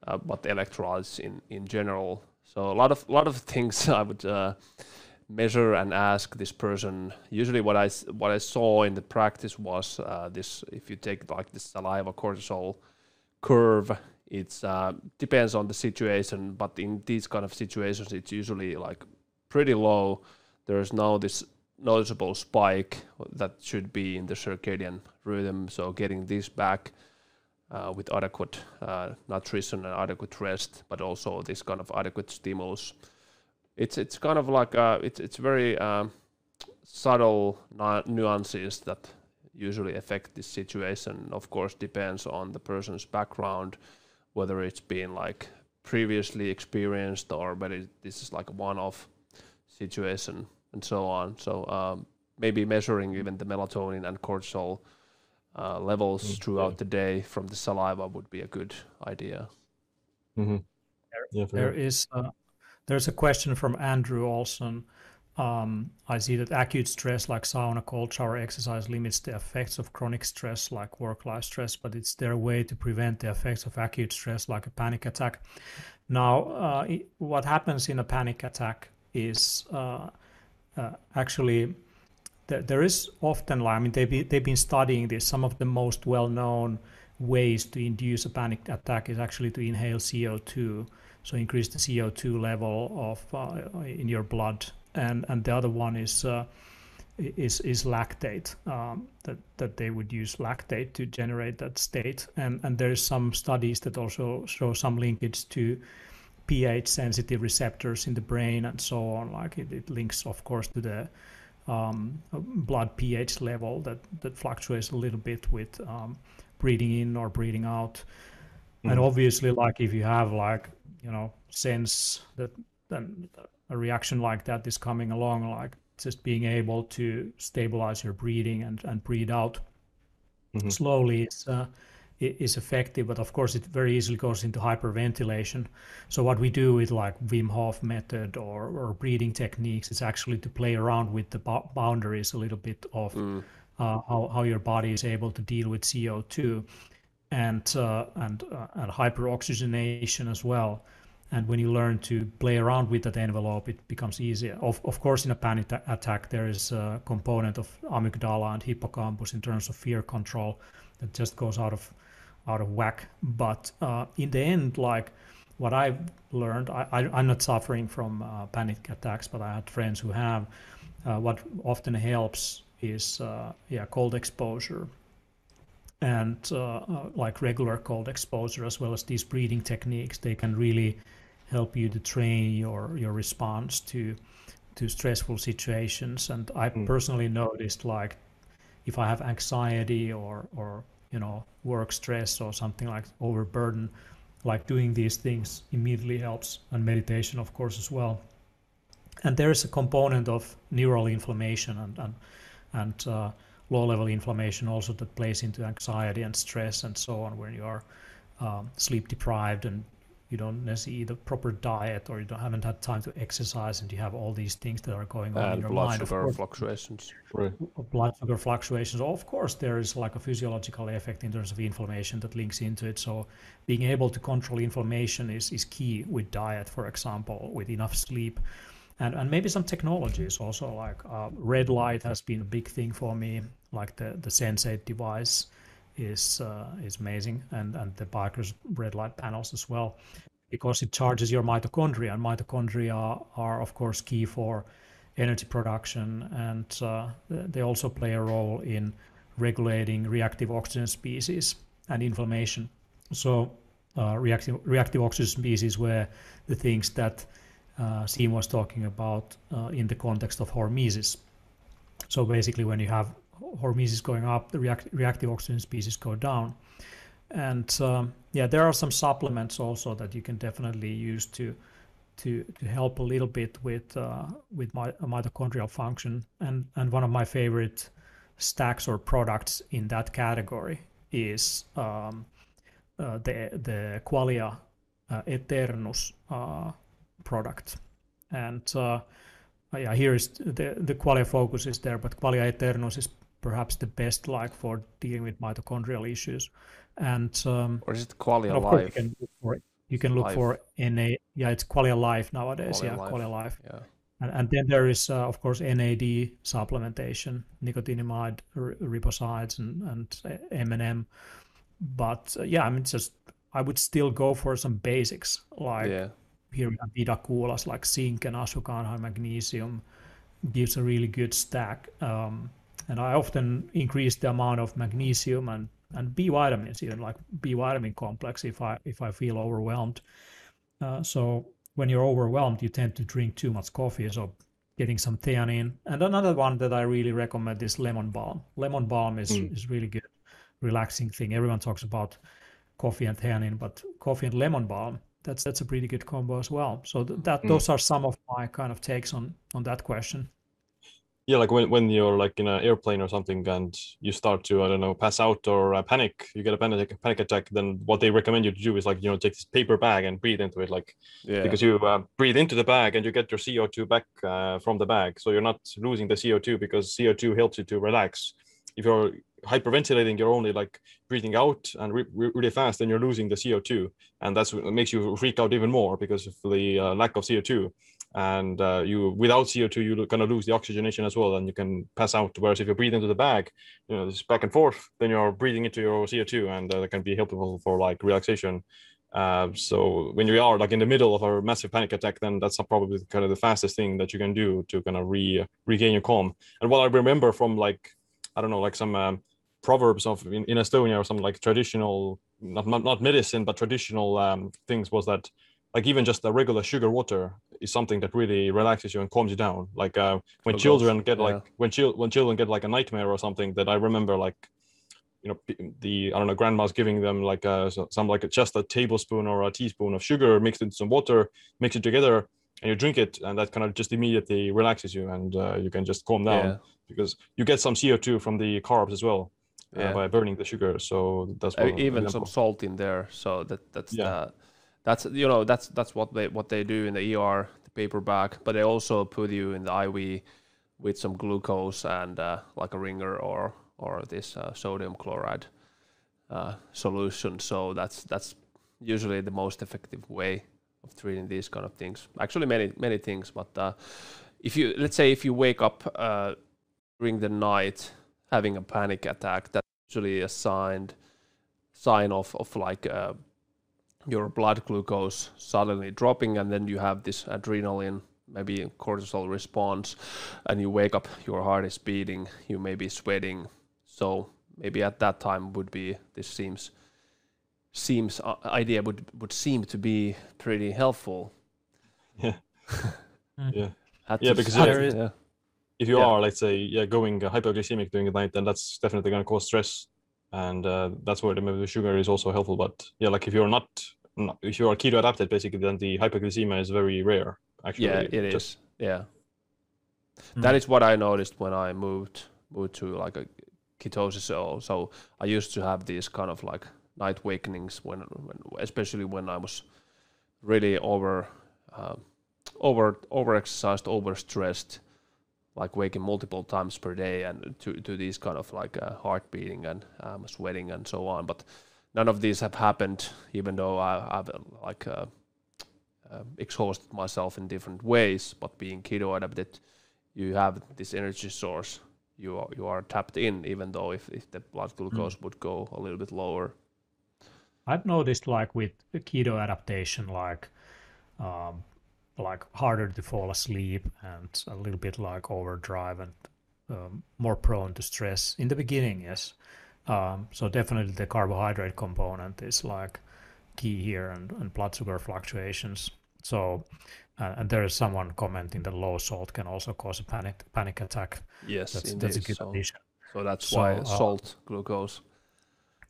Uh, but electrolytes in, in general. So a lot of lot of things I would uh, measure and ask this person. Usually, what I what I saw in the practice was uh, this: if you take like the saliva cortisol curve, it uh, depends on the situation, but in these kind of situations, it's usually like pretty low. There's now this noticeable spike that should be in the circadian rhythm. So getting this back. Uh, with adequate uh, nutrition and adequate rest, but also this kind of adequate stimulus it's it's kind of like uh, it's it's very um, subtle nuances that usually affect this situation. Of course, depends on the person's background, whether it's been like previously experienced or whether this is like a one-off situation and so on. So um, maybe measuring even the melatonin and cortisol uh, levels mm-hmm. throughout the day from the saliva would be a good idea. Mm-hmm. There, yeah, there is uh, there's a question from Andrew Olson. Um, I see that acute stress like sauna, cold shower, exercise limits the effects of chronic stress like work-life stress, but it's their way to prevent the effects of acute stress like a panic attack. Now, uh, what happens in a panic attack is uh, uh, actually there, there is often, I mean, they've been, they've been studying this. Some of the most well-known ways to induce a panic attack is actually to inhale CO2 so increase the CO2 level of uh, in your blood, and and the other one is uh, is is lactate um, that that they would use lactate to generate that state, and and there's some studies that also show some linkage to pH sensitive receptors in the brain and so on. Like it, it links, of course, to the um, blood pH level that that fluctuates a little bit with um, breathing in or breathing out. Mm-hmm. And obviously, like if you have like you know sense that then a reaction like that is coming along like just being able to stabilize your breathing and, and breathe out mm-hmm. slowly is, uh, is effective but of course it very easily goes into hyperventilation so what we do with like wim hof method or, or breathing techniques is actually to play around with the boundaries a little bit of mm. uh, how, how your body is able to deal with co2 and uh, and uh, and hyperoxygenation as well. And when you learn to play around with that envelope, it becomes easier. Of, of course, in a panic attack, there is a component of amygdala and hippocampus in terms of fear control that just goes out of out of whack. But uh, in the end, like what I've learned, I, I, am not suffering from uh, panic attacks, but I had friends who have. Uh, what often helps is uh, yeah cold exposure and uh, uh, like regular cold exposure as well as these breathing techniques they can really help you to train your your response to to stressful situations and i mm. personally noticed like if i have anxiety or or you know work stress or something like overburden like doing these things immediately helps and meditation of course as well. And there is a component of neural inflammation and and and uh, low level inflammation also that plays into anxiety and stress and so on when you are um, sleep deprived and you don't necessarily eat a proper diet or you don't haven't had time to exercise and you have all these things that are going on and in your blood mind. sugar fluctuations. Right. Blood sugar fluctuations. Of course, there is like a physiological effect in terms of inflammation that links into it. So being able to control inflammation is, is key with diet, for example, with enough sleep and and maybe some technologies also like uh, red light has been a big thing for me like the the sensate device is uh, is amazing and and the Parker's red light panels as well because it charges your mitochondria and mitochondria are, of course key for energy production, and uh, they also play a role in regulating reactive oxygen species and inflammation. So uh, reactive reactive oxygen species were the things that uh, was talking about uh, in the context of hormesis. So basically, when you have hormesis going up, the react- reactive oxygen species go down. And um, yeah, there are some supplements also that you can definitely use to to to help a little bit with uh, with my mitochondrial function. And and one of my favorite stacks or products in that category is um, uh, the the Qualia uh, Eternus uh, product, and uh, yeah, here is the the Qualia Focus is there, but Qualia Eternus is perhaps the best like for dealing with mitochondrial issues. And um, or is it Qualia Life? You can look for, you can look Life. for NA. Yeah, it's Qualia Life nowadays. Qualia yeah, Life. Qualia Life. Yeah. And, and then there is, uh, of course, NAD supplementation, nicotinamide r- ribosides, and and NMN. But uh, yeah, I mean, just I would still go for some basics like yeah. here we have Vidakulas like zinc and ashwagandha magnesium gives a really good stack. Um, and I often increase the amount of magnesium and and B vitamins, even like B vitamin complex, if I if I feel overwhelmed. Uh, so when you're overwhelmed, you tend to drink too much coffee. So getting some theanine. And another one that I really recommend is lemon balm. Lemon balm is mm. is really good, relaxing thing. Everyone talks about coffee and theanine, but coffee and lemon balm that's that's a pretty good combo as well. So th- that mm. those are some of my kind of takes on on that question yeah like when, when you're like in an airplane or something and you start to i don't know pass out or uh, panic you get a panic panic attack then what they recommend you to do is like you know take this paper bag and breathe into it like yeah. because you uh, breathe into the bag and you get your co2 back uh, from the bag. So you're not losing the co2 because co2 helps you to relax. If you're hyperventilating you're only like breathing out and re- re- really fast and you're losing the co2 and that's what makes you freak out even more because of the uh, lack of co2 and uh, you without CO2 you're gonna lose the oxygenation as well, and you can pass out. Whereas if you breathe into the bag, you know this back and forth, then you're breathing into your CO2, and uh, that can be helpful for like relaxation. Uh, so when you are like in the middle of a massive panic attack, then that's probably kind of the fastest thing that you can do to kind of re regain your calm. And what I remember from like I don't know like some um, proverbs of in, in Estonia or some like traditional not not, medicine but traditional um, things was that like even just the regular sugar water is something that really relaxes you and calms you down. Like uh, when oh, children get yeah. like when chil- when children get like a nightmare or something that I remember like you know the I don't know grandma's giving them like a, uh, some like a, just a tablespoon or a teaspoon of sugar mixed into some water, mix it together, and you drink it, and that kind of just immediately relaxes you, and uh, you can just calm down yeah. because you get some CO two from the carbs as well. Uh, by burning the sugar, so that's even some salt in there. So that that's yeah. the that's you know that's that's what they what they do in the ER the paper bag, but they also put you in the IV with some glucose and uh, like a ringer or or this uh, sodium chloride uh, solution. So that's that's usually the most effective way of treating these kind of things. Actually, many many things, but uh, if you let's say if you wake up uh, during the night having a panic attack, that's usually a sign sign of of like uh, your blood glucose suddenly dropping, and then you have this adrenaline, maybe cortisol response, and you wake up, your heart is beating, you may be sweating. So maybe at that time would be this seems seems uh, idea would would seem to be pretty helpful. Yeah. yeah. yeah, because if, yeah. if you yeah. are, let's say, yeah, going uh, hypoglycemic during the night, then that's definitely going to cause stress, and uh, that's where the, maybe the sugar is also helpful. But yeah, like if you're not if you are keto adapted, basically, then the hypoglycemia is very rare. Actually, yeah, it Just... is. Yeah, mm. that is what I noticed when I moved moved to like a ketosis. So, so I used to have these kind of like night awakenings when, when especially when I was really over uh, over over exercised, over stressed, like waking multiple times per day, and to to these kind of like uh, heart beating and um, sweating and so on. But none of these have happened, even though I, have like uh, uh, exhausted myself in different ways. But being keto adapted, you have this energy source. You are, you are tapped in, even though if, if the blood glucose mm. would go a little bit lower. I've noticed like with keto adaptation, like um, like harder to fall asleep and a little bit like overdrive and um, more prone to stress in the beginning. Yes, um, so definitely the carbohydrate component is like key here and, and blood sugar fluctuations. So uh, and there is someone commenting that low salt can also cause a panic panic attack. Yes, that's, indeed. that's a good so, addition. So that's so, why uh, salt, glucose.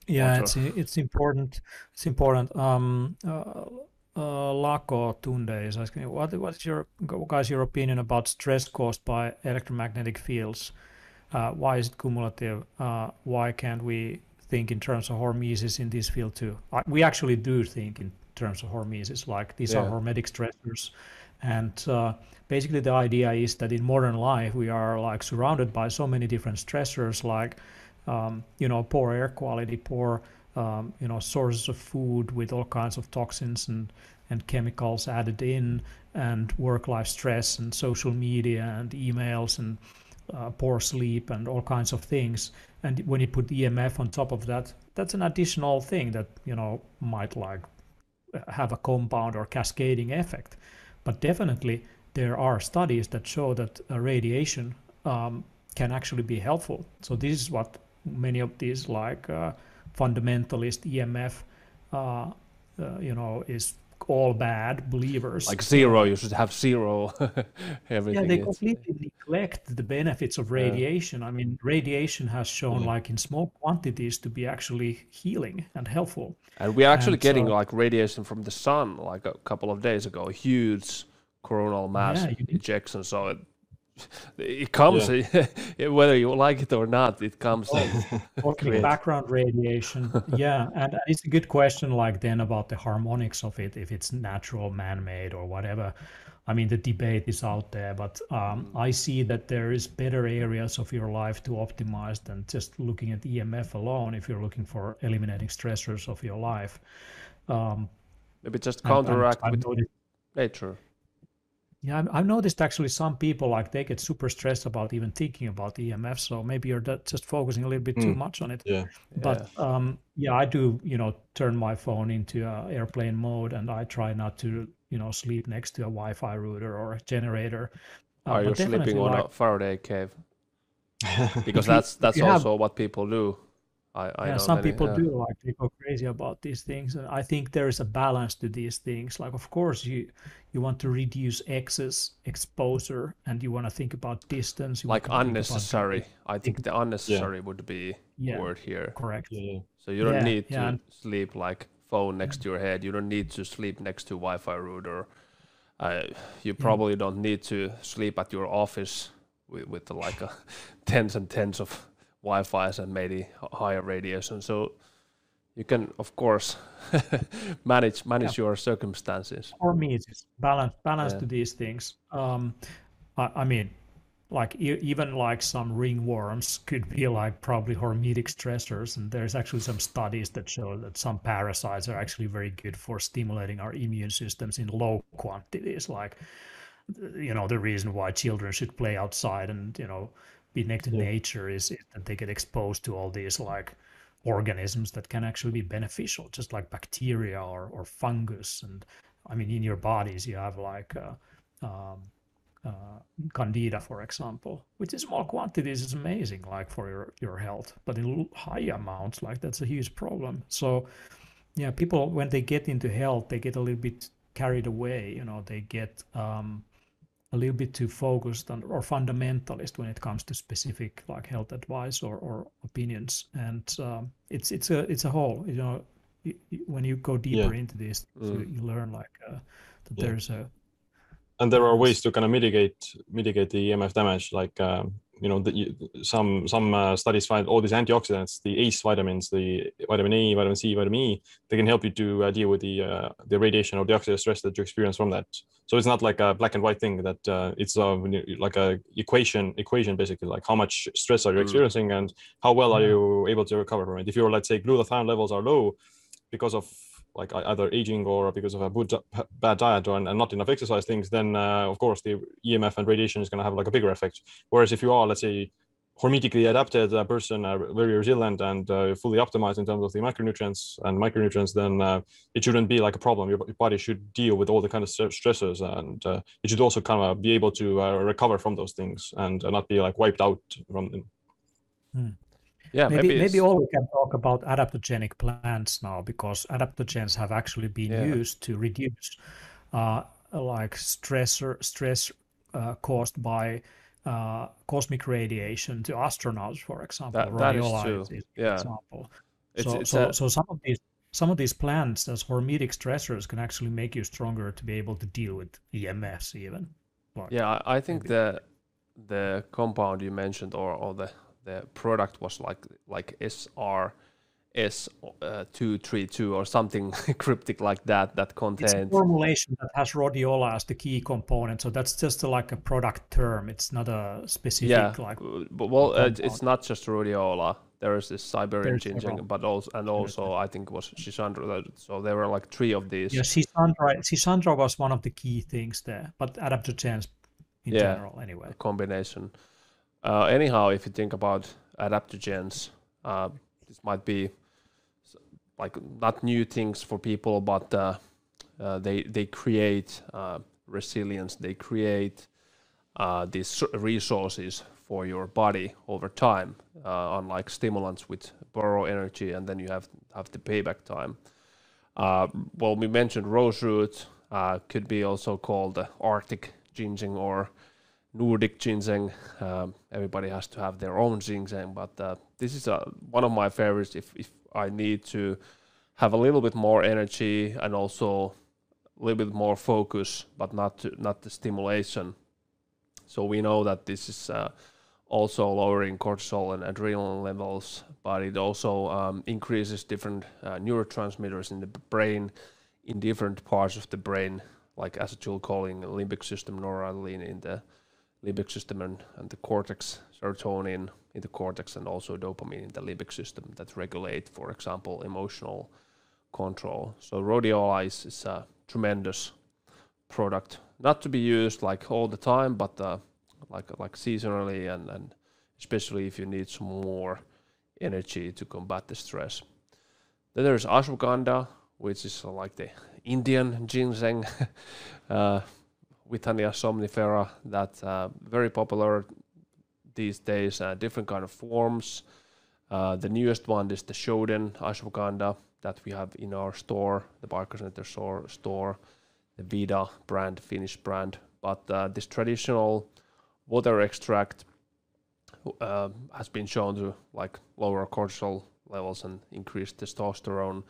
Yeah, it's it's important. It's important. Um, uh, uh, Lako Tunde is asking, what what is your guys your opinion about stress caused by electromagnetic fields? Uh, why is it cumulative? Uh, why can't we think in terms of hormesis in this field too? we actually do think in terms of hormesis, like these yeah. are hormetic stressors and uh, basically, the idea is that in modern life, we are like surrounded by so many different stressors, like um, you know, poor air quality, poor um, you know sources of food with all kinds of toxins and and chemicals added in, and work-life stress, and social media, and emails, and uh, poor sleep, and all kinds of things. And when you put EMF on top of that, that's an additional thing that you know might like have a compound or cascading effect. But definitely, there are studies that show that uh, radiation um, can actually be helpful. So this is what many of these like uh, fundamentalist EMF, uh, uh, you know, is all bad believers. Like zero, you should have zero. Everything. Yeah, they completely neglect the benefits of radiation. Yeah. I mean, radiation has shown, yeah. like in small quantities, to be actually healing and helpful. And we're actually and getting so, like radiation from the sun, like a couple of days ago, huge coronal mass yeah, ejection. So it it comes yeah. whether you like it or not it comes oh, background radiation. Yeah and it's a good question like then about the harmonics of it if it's natural man-made or whatever. I mean the debate is out there but um, i see that there is better areas of your life to optimize than just looking at emf alone if you're looking for eliminating stressors of your life. Um, maybe just counteract and, and with nature yeah, I've noticed actually some people like they get super stressed about even thinking about EMF. So maybe you're just focusing a little bit too mm. much on it. Yeah. But yeah. Um, yeah, I do. You know, turn my phone into uh, airplane mode, and I try not to, you know, sleep next to a Wi-Fi router or a generator. Uh, Are you sleeping on like... a Faraday cage? because that's that's also have... what people do. I, I yeah, some people yeah. do like they go crazy about these things, and I think there is a balance to these things. Like, of course, you you want to reduce excess exposure, and you want to think about distance. like unnecessary. I think the unnecessary yeah. would be yeah, word here. Correct. So you don't need to sleep like phone next to your head. You don't need to sleep next to Wi-Fi router. Uh, you probably don't need to sleep at your office with, with like a tens and tens of Wi-Fi's and maybe higher radiation. So you can, of course, manage manage yeah. your circumstances. For me, it's balance balance yeah. to these things. Um, I, I mean, like even like some ringworms could be like probably hormetic stressors and there's actually some studies that show that some parasites are actually very good for stimulating our immune systems in low quantities like you know the reason why children should play outside and you know be next to yeah. nature is, is that they get exposed to all these like organisms that can actually be beneficial, just like bacteria or, or fungus. And I mean, in your bodies, you have like uh, um, uh, candida, for example, which in small quantities is amazing, like for your, your health, but in high amounts, like that's a huge problem. So, yeah, people when they get into health, they get a little bit carried away. You know, they get um, a little bit too focused on, or fundamentalist when it comes to specific like health advice or, or opinions and um, it's it's a it's a whole you know you, you, when you go deeper yeah. into this mm. you, you, learn like uh, that yeah. there's a and there are ways to kind of mitigate mitigate the emf damage like um, you know, the, some some uh, studies find all these antioxidants, the ACE vitamins, the vitamin A, vitamin C, vitamin E, they can help you to uh, deal with the uh, the radiation or the oxidative stress that you experience from that. So it's not like a black and white thing that uh, it's uh, like a equation equation basically, like how much stress are you mm. experiencing and how well are you able to recover from it. If your let's say glutathione levels are low because of like either aging or because of a bad diet or and not enough exercise things, then uh, of course the EMF and radiation is going to have like a bigger effect. Whereas if you are, let's say, hormetically adapted uh, person, uh, very resilient and uh, fully optimized in terms of the micronutrients and micronutrients, then uh, it shouldn't be like a problem. Your, body should deal with all the kind of stressors, and uh, it should also kind of be able to uh, recover from those things and not be like wiped out from them. Yeah, maybe maybe, maybe, all we can talk about adaptogenic plants now because adaptogens have actually been yeah. used to reduce uh, like stressor stress caused by uh, cosmic radiation to astronauts, for example. That, that is true. Is yeah. Example. It's, so, it's so, a... so some of these some of these plants as hormetic stressors can actually make you stronger to be able to deal with EMF even. Like, yeah, I think maybe. the the compound you mentioned or, or the the product was like like SR S232 uh, or something cryptic like that that contains it's a formulation that has rhodiola as the key component so that's just a, like a product term. It's not a specific yeah, like but well uh, it's not just rhodiola. There is this Siberian ginseng but also and also I think it was Schisandra so there were like three of these. Yeah Schisandra Schisandra was one of the key things there but adaptogens in yeah, general anyway. combination uh, anyhow if you think about adaptogens uh, this might be like not new things for people, but uh, uh, they they create uh, resilience. They create uh, these resources for your body over time, unlike stimulants which borrow energy and then you have have the payback time. Well, we mentioned roseroot could be also called Arctic ginseng or Nordic ginseng. Um, everybody has to have their own ginseng, but uh, this is uh, one of my favorites. If if I need to have a little bit more energy and also a little bit more focus, but not to, not the stimulation. So we know that this is uh, also lowering cortisol and adrenaline levels, but it also um, increases different uh, neurotransmitters in the brain, in different parts of the brain, like acetylcholine, limbic system, noradrenaline in the limbic system, and, and the cortex, serotonin in the cortex, and also dopamine in the limbic system that regulate, for example, emotional control. So rhodiola is, is a tremendous product, not to be used like all the time, but uh, like like seasonally and, and especially if you need some more energy to combat the stress. Then there's ashwagandha, which is uh, like the Indian ginseng, uh, Withania somnifera, that's uh, very popular these days, uh, different kind of forms. Uh, the newest one is the Shoden ashwagandha, that we have in our store, the Biohacker Center store, store the Vida brand, Finnish brand. But uh, this traditional water extract uh, has been shown to like lower cortisol levels and increase testosterone,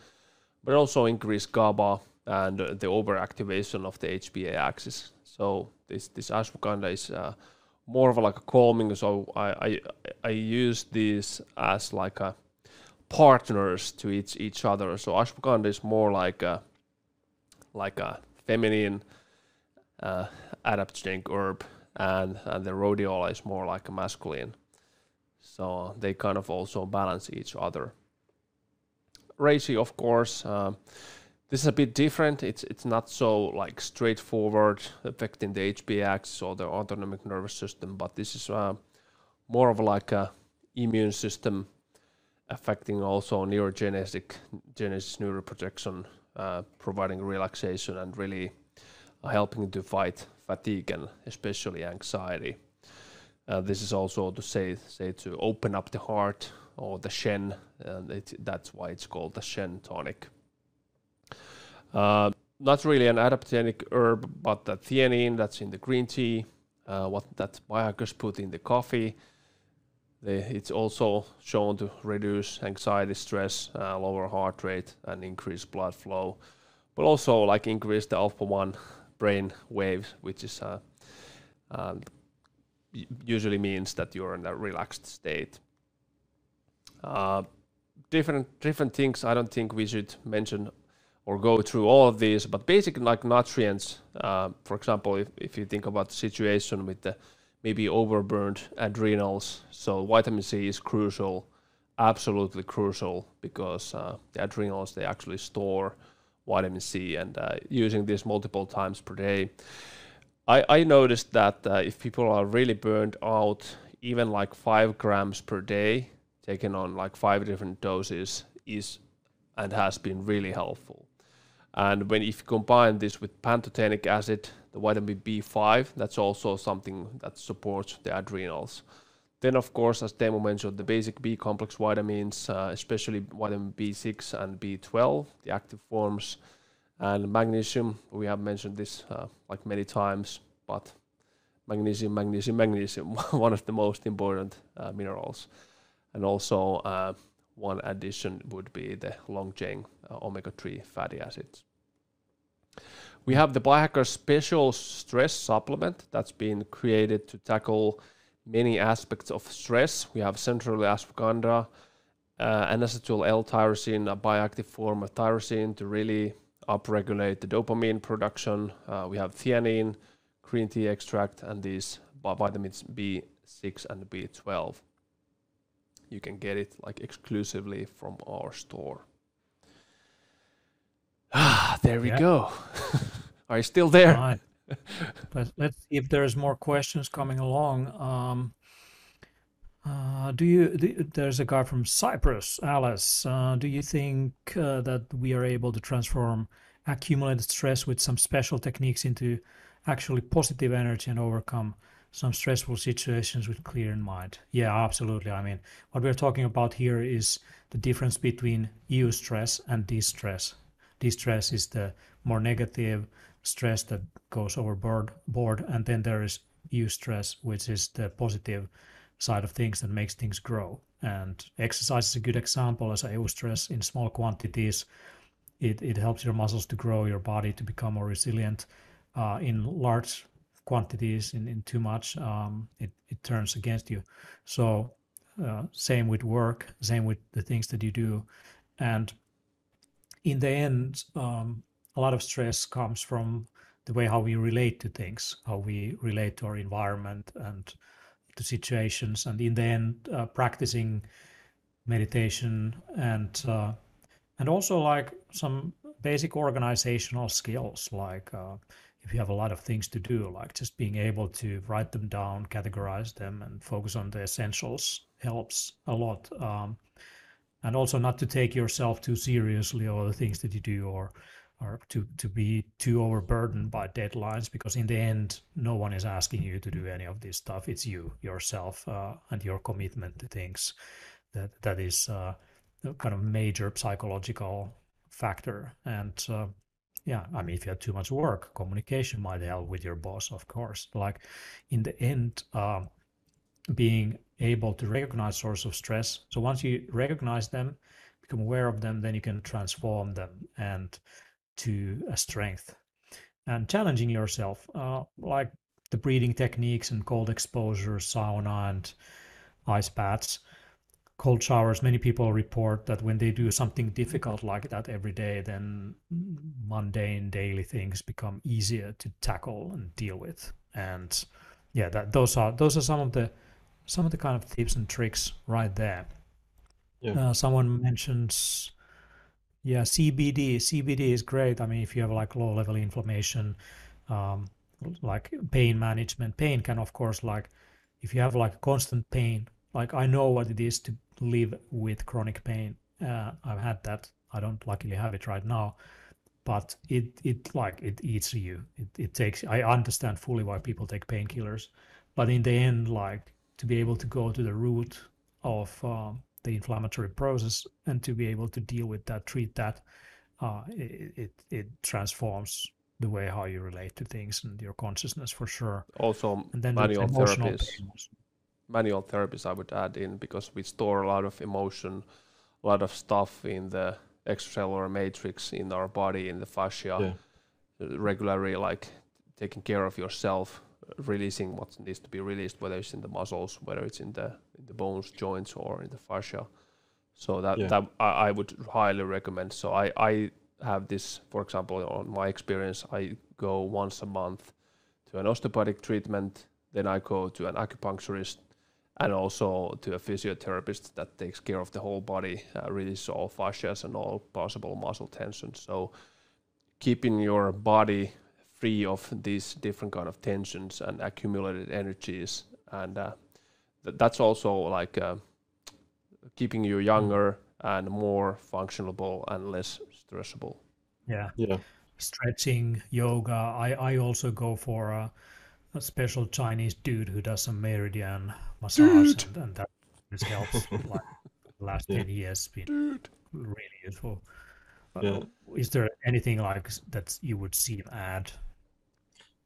but also increase GABA and the overactivation of the HPA axis. So this this ashwagandha is uh, more of a, like a calming. So I, I I use this as like a partners to each each other. So ashwagandha is more like a like a feminine uh, adaptogenic herb, and and the rhodiola is more like a masculine. So they kind of also balance each other. Reishi, of course, uh, this is a bit different. It's it's not so like straightforward affecting the HPA or the autonomic nervous system, but this is uh, more of like a immune system affecting also neurogenetic genesis neuroprotection, uh, providing relaxation and really helping to fight fatigue and especially anxiety. Uh, this is also to say say to open up the heart or the Shen, and it, that's why it's called the Shen tonic. Uh, not really an adaptogenic herb, but the theanine that's in the green tea, uh, what that biohackers put in the coffee, they, it's also shown to reduce anxiety, stress, uh, lower heart rate, and increase blood flow, but also like increase the alpha one brain waves, which is uh, uh, usually means that you're in a relaxed state. Uh, different different things. I don't think we should mention or go through all of these, but basically like nutrients. Uh, for example, if, if you think about the situation with the maybe overburned adrenals. So vitamin C is crucial, absolutely crucial, because uh, the adrenals they actually store vitamin C, and uh, using this multiple times per day. I, I noticed that uh, if people are really burned out even like five grams per day, taken on like five different doses, is and has been really helpful. And when if you combine this with pantothenic acid, the vitamin B5, that's also something that supports the adrenals. Then, of course, as Teemu mentioned, the basic B complex vitamins, uh, especially vitamin B6 and B12, the active forms, and magnesium. We have mentioned this uh, like many times, but magnesium, magnesium, magnesium, one of the most important uh, minerals. And also, uh, one addition would be the long chain uh, omega 3 fatty acids. We have the Biohacker Special Stress Supplement that's been created to tackle many aspects of stress. We have central ashwagandha, uh, N-acetyl L-tyrosine, a bioactive form of tyrosine to really upregulate the dopamine production. Uh, we have theanine, green tea extract, and these vitamins B6 and B12. You can get it like exclusively from our store. Ah, there we yeah. go. Are you still there? Right. Let, let's see if there's more questions coming along. Um, uh, do you? The, there's a guy from Cyprus, Alice. Uh, do you think uh, that we are able to transform accumulated stress with some special techniques into actually positive energy and overcome some stressful situations with clear in mind? Yeah, absolutely. I mean, what we're talking about here is the difference between eustress and distress. Distress is the more negative stress that goes overboard board, and then there is eustress, which is the positive side of things that makes things grow. And exercise is a good example as eustress in small quantities. It, it helps your muscles to grow, your body to become more resilient. Uh, in large quantities, in, in too much, um, it, it turns against you. So, uh, same with work, same with the things that you do. And in the end, um, a lot of stress comes from the way how we relate to things, how we relate to our environment and to situations, and in the end, uh, practicing meditation and uh, and also like some basic organizational skills, like uh, if you have a lot of things to do, like just being able to write them down, categorize them, and focus on the essentials helps a lot. Um, and also not to take yourself too seriously or the things that you do or or to, to be too overburdened by deadlines because in the end no one is asking you to do any of this stuff. It's you yourself uh, and your commitment to things that that is uh, kind of major psychological factor. And uh, yeah i mean if you have too much work communication might help with your boss of course. Like in the end um, being able to recognize source of stress so once you recognize them become aware of them then you can transform them and to a strength and challenging yourself, uh, like the breathing techniques and cold exposure, sauna and ice baths, cold showers. Many people report that when they do something difficult like that every day, then mundane daily things become easier to tackle and deal with. And yeah, that those are those are some of the some of the kind of tips and tricks right there. Yeah. Uh, someone mentions yeah, CBD. CBD is great. I mean, if you have like low level inflammation, um, like pain management, pain can of course like if you have like constant pain. Like I know what it is to live with chronic pain. Uh, I've had that. I don't luckily have it right now, but it it like it eats you. It it takes. I understand fully why people take painkillers, but in the end, like to be able to go to the root of um, the inflammatory process and to be able to deal with that, treat that, uh, it, it, it transforms the way how you relate to things and your consciousness for sure. Also, and then manual therapies. Manual therapies I would add in because we store a lot of emotion, a lot of stuff in the extracellular matrix in our body, in the fascia, yeah. regularly like taking care of yourself releasing what needs to be released, whether it's in the muscles, whether it's in the in the bones, joints, or in the fascia. So that yeah. that I, I, would highly recommend. So I I have this, for example, on my experience, I go once a month to an osteopathic treatment, then I go to an acupuncturist, and also to a physiotherapist that takes care of the whole body, uh, releases all fascias and all possible muscle tension. So keeping your body free of these different kind of tensions and accumulated energies and uh, th- that's also like uh, keeping you younger and more functionable and less stressable. Yeah. Yeah. Stretching, yoga. I, I also go for a, a special Chinese dude who does some meridian massage, and, and that just helps. like the last Yeah. 10 years, been really useful. Uh, Yeah. Is there anything like that you would see an ad?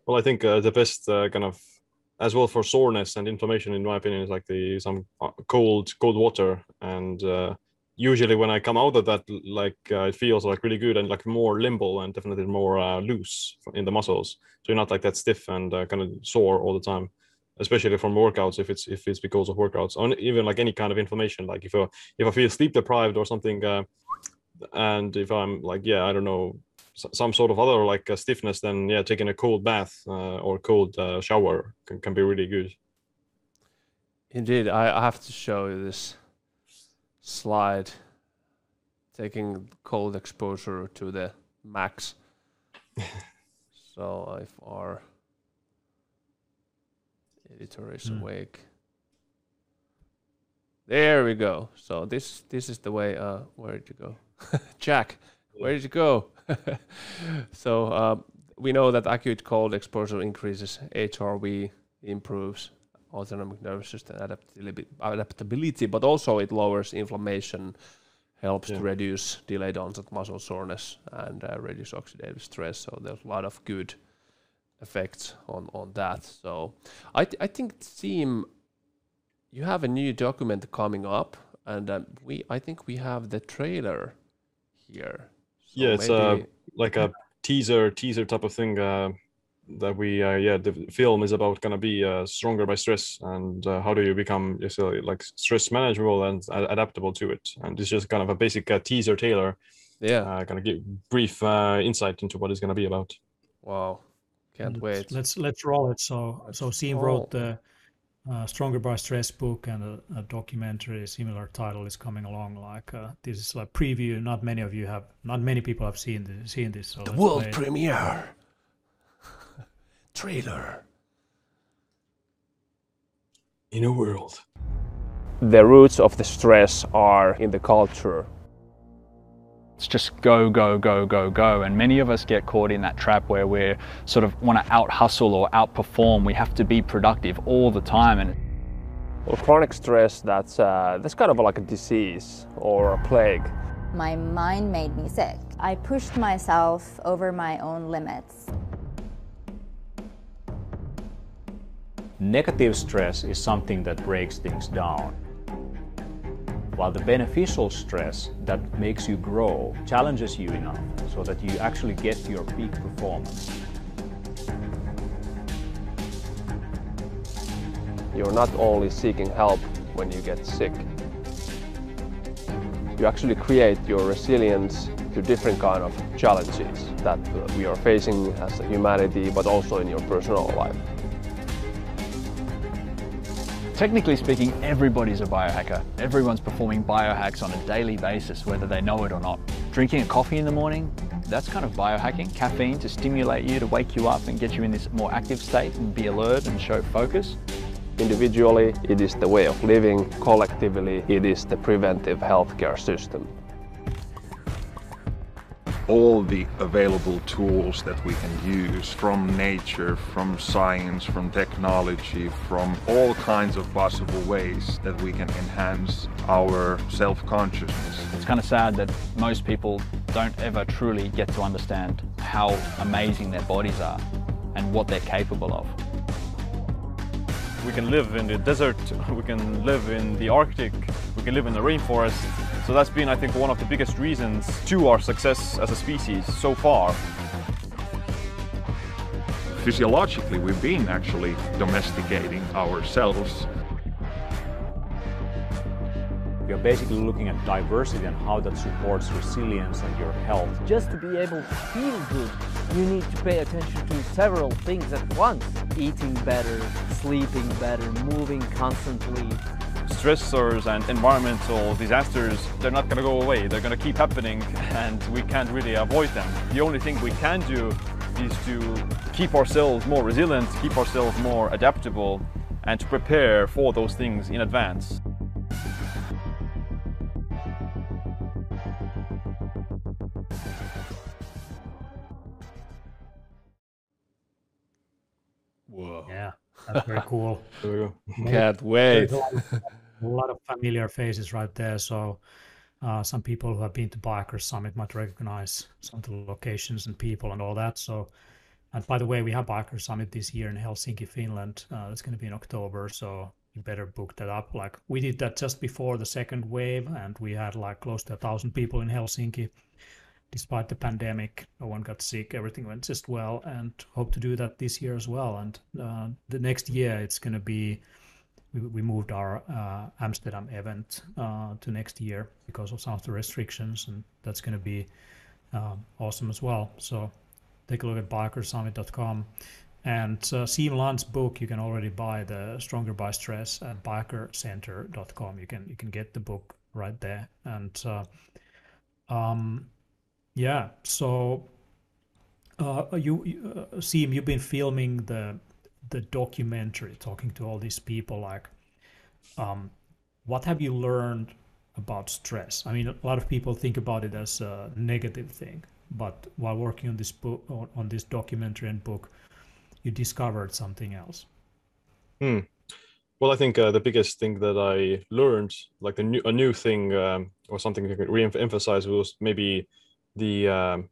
Well, I think uh, the best uh, kind of as well for soreness and inflammation, in my opinion, is like the some uh, cold cold water. And uh, usually when I come out of that, like uh, it feels like really good and like more limble and definitely more uh, loose in the muscles. So you're not like that stiff and kind of sore all the time. Especially from workouts, if it's if it's because of workouts, or even like any kind of inflammation, like if I if I feel sleep deprived or something, and if I'm like yeah, I don't know, some sort of other like uh, stiffness, then yeah, taking a cold bath uh, or cold uh, shower can, can be really good. Indeed, I, I have to show you this slide taking cold exposure to the max. so if our editor is Hmm. awake. There we go. So this this is the way uh where did you go? Jack, where did you go? so um, we know that acute cold exposure increases HRV, improves autonomic nervous system adaptability, adaptability, but also it lowers inflammation, helps to reduce delayed onset muscle soreness and uh, reduce oxidative stress. So there's a lot of good effects on on that. So I th- I think Siim, you have a new document coming up, and um, we I think we have the trailer here. So Yeah, it's, uh, Like a teaser teaser type of thing uh, that we uh, yeah the film is about gonna be uh, stronger by stress and uh, how do you become just uh, like stress manageable and a- adaptable to it. And it's just kind of a basic uh, teaser trailer, yeah. uh, kind of give brief uh, insight into what it's gonna be about. wow. Can't Let's- wait. Let's let's roll it. So so Siim wrote the uh, Stronger by Stress book and a, a documentary similar title is coming along. Like uh, this is a preview. Not many of you have. Not many people have seen this. Seen this. So The world play premiere trailer. In a world. The roots of the stress are in the culture. It's just go, go, go, go, go. And many of us get caught in that trap where we sort of want to out hustle or outperform. We have to be productive all the time. And Well, chronic stress, that's, uh, that's kind of like a disease or a plague. My mind made me sick. I pushed myself over my own limits. Negative stress is something that breaks things down. While the beneficial stress that makes you grow challenges you enough so that you actually get your peak performance. You're not only seeking help when you get sick. You actually create your resilience to different kind of challenges that we are facing as a humanity, but also in your personal life. Technically speaking, everybody's a biohacker. Everyone's performing biohacks on a daily basis, whether they know it or not. Drinking a coffee in the morning, that's kind of biohacking. Caffeine to stimulate you, to wake you up and get you in this more active state and be alert and show focus. Individually, it is the way of living. Collectively, it is the preventive healthcare system. All the available tools that we can use from nature, from science, from technology, from all kinds of possible ways that we can enhance our self consciousness. It's kind of sad that most people don't ever truly get to understand how amazing their bodies are and what they're capable of. We can live in the desert, we can live in the Arctic, we can live in the rainforest. So that's been, I think, one of the biggest reasons to our success as a species so far. Physiologically, we've been actually domesticating ourselves We are basically looking at diversity and how that supports resilience and your health. Just to be able to feel good, you need to pay attention to several things at once. Eating better, sleeping better, moving constantly. Stressors and environmental disasters, they're not going to go away. They're going to keep happening and we can't really avoid them. The only thing we can do is to keep ourselves more resilient, keep ourselves more adaptable, and to prepare for those things in advance. Whoa. Yeah, that's very cool. There we go. Can't wait. A lot, of, familiar faces right there. So uh, some people who have been to Biohacker Summit might recognize some of the locations and people and all that. So, and by the way, we have Biohacker Summit this year in Helsinki, Finland. Uh, it's going to be in October, so you better book that up. Like we did that just before the second wave, and we had like close to a thousand people in Helsinki. Despite the pandemic, no one got sick. Everything went just well, and hope to do that this year as well. And uh, the next year, it's going to be we, we moved our uh, Amsterdam event uh, to next year because of some of the restrictions, and that's going to be um, awesome as well. So take a look at biohackersummit.com. And uh, Siim Land's book, you can already buy the Stronger by Stress at biohackercenter.com. You can you can get the book right there. And uh, um, yeah, so uh, you, you uh, Siim, you've been filming the the documentary, talking to all these people. Like, um, what have you learned about stress? I mean, a lot of people think about it as a negative thing, but while working on this book, on, this documentary and book, you discovered something else. Hmm. Well, I think uh, the biggest thing that I learned, like a new a new thing um, or something I could re-emphasize, was maybe the um,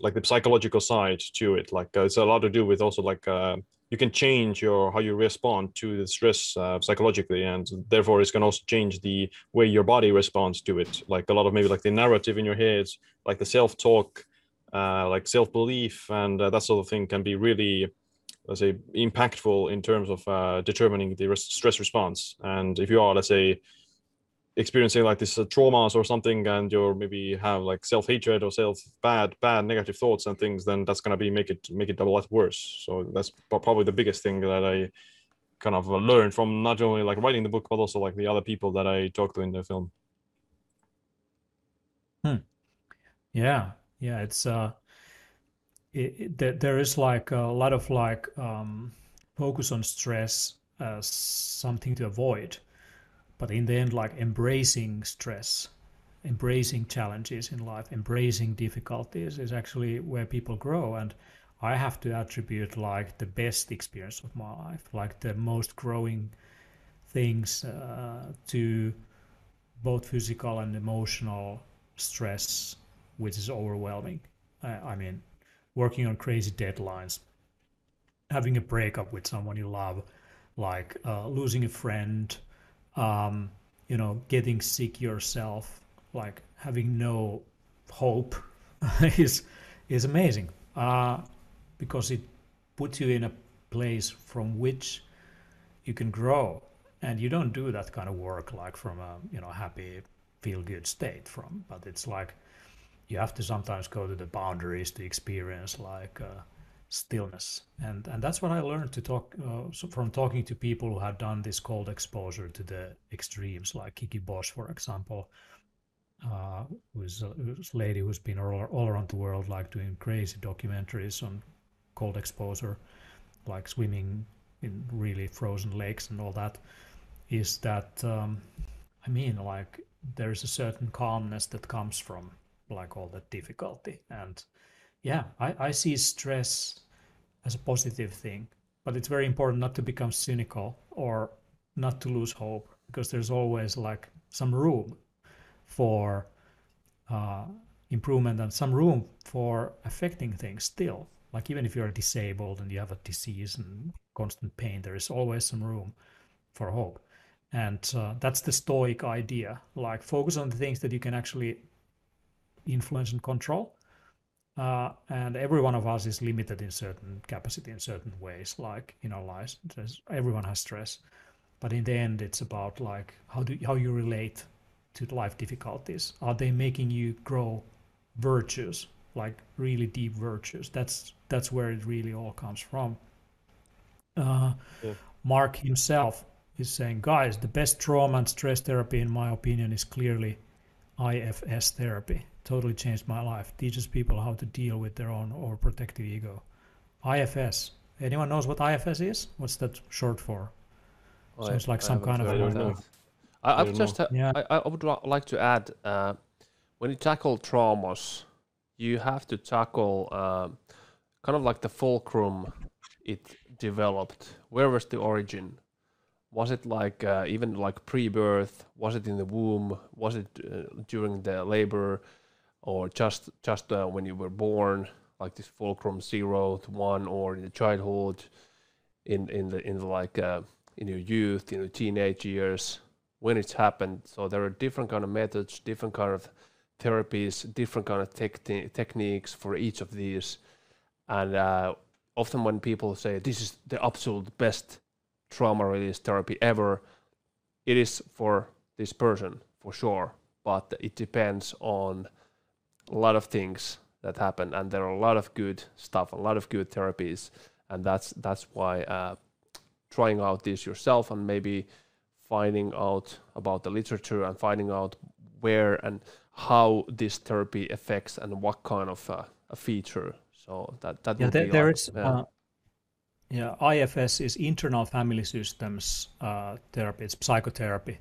like the psychological side to it. Like uh, it's a lot to do with also like uh, you can change your how you respond to the stress uh, psychologically, and therefore it's can also change the way your body responds to it. Like a lot of maybe like the narrative in your head, like the self talk, uh, like self belief, and uh, that sort of thing can be really let's say impactful in terms of uh, determining the res- stress response and if you are let's say experiencing like this uh, traumas or something and you're maybe have like self-hatred or self bad bad negative thoughts and things then that's going to be make it make it a lot worse. So that's probably the biggest thing that i kind of learned from not only like writing the book but also like the other people that i talked to in the film. Hmm. Yeah, yeah, it's uh, it, it, there is like a lot of like um, focus on stress as something to avoid, but in the end, like embracing stress, embracing challenges in life, embracing difficulties is actually where people grow. And I have to attribute like the best experience of my life, like the most growing things uh, to both physical and emotional stress which is overwhelming. I, I mean, working on crazy deadlines, having a breakup with someone you love, like uh, losing a friend, um, you know, getting sick yourself, like having no hope is is amazing. Uh, because it puts you in a place from which you can grow, and you don't do that kind of work like from a you know happy feel good state from, but it's like you have to sometimes go to the boundaries to experience like uh, stillness. And and that's what i learned to talk uh, so from talking to people who have done this cold exposure to the extremes like kiki bosch for example uh, who's a, who's a lady who's been all, all around the world like doing crazy documentaries on cold exposure like swimming in really frozen lakes and all that is that um, i mean like there's a certain calmness that comes from like all that difficulty. And yeah I, I see stress as a positive thing but it's very important not to become cynical or not to lose hope because there's always like some room for uh, improvement and some room for affecting things still like even if you're disabled and you have a disease and constant pain there is always some room for hope and uh, that's the stoic idea like focus on the things that you can actually influence and control. Uh, and every one of us is limited in certain capacity in certain ways, like in our lives. Everyone has stress, but in the end, it's about like how do how you relate to life difficulties. Are they making you grow virtues, like really deep virtues? That's that's where it really all comes from. Uh, Yeah. Mark himself is saying, guys, the best trauma and stress therapy, in my opinion, is clearly IFS therapy. Totally changed my life. Teaches people how to deal with their own overprotective ego. IFS. Anyone knows what IFS is? What's that short for? Sounds like some kind of I heard don't a- know. that. I, I I've just know. Yeah. I, I would like to add uh, when you tackle traumas, you have to tackle um, kind of like the fulcrum it developed. Where was the origin? Was it like uh, even like pre-birth? Was it in the womb? Was it uh, during the labor, or just just uh, when you were born? Like this fulcrum zero to one, or in the childhood, in in the in the like uh, in your youth, in your teenage years, when it's happened. So there are different kind of methods, different kind of therapies, different kind of techni- techniques for each of these. And uh, often when people say this is the absolute best trauma release therapy ever, it is for this person for sure. But it depends on a lot of things that happen, and there are a lot of good stuff, a lot of good therapies, and that's that's why uh, trying out this yourself and maybe finding out about the literature and finding out where and how this therapy affects and what kind of uh, a feature. So that that Yeah, would there, be there like- is. yeah. Uh, yeah, IFS is internal family systems uh, therapy. It's psychotherapy.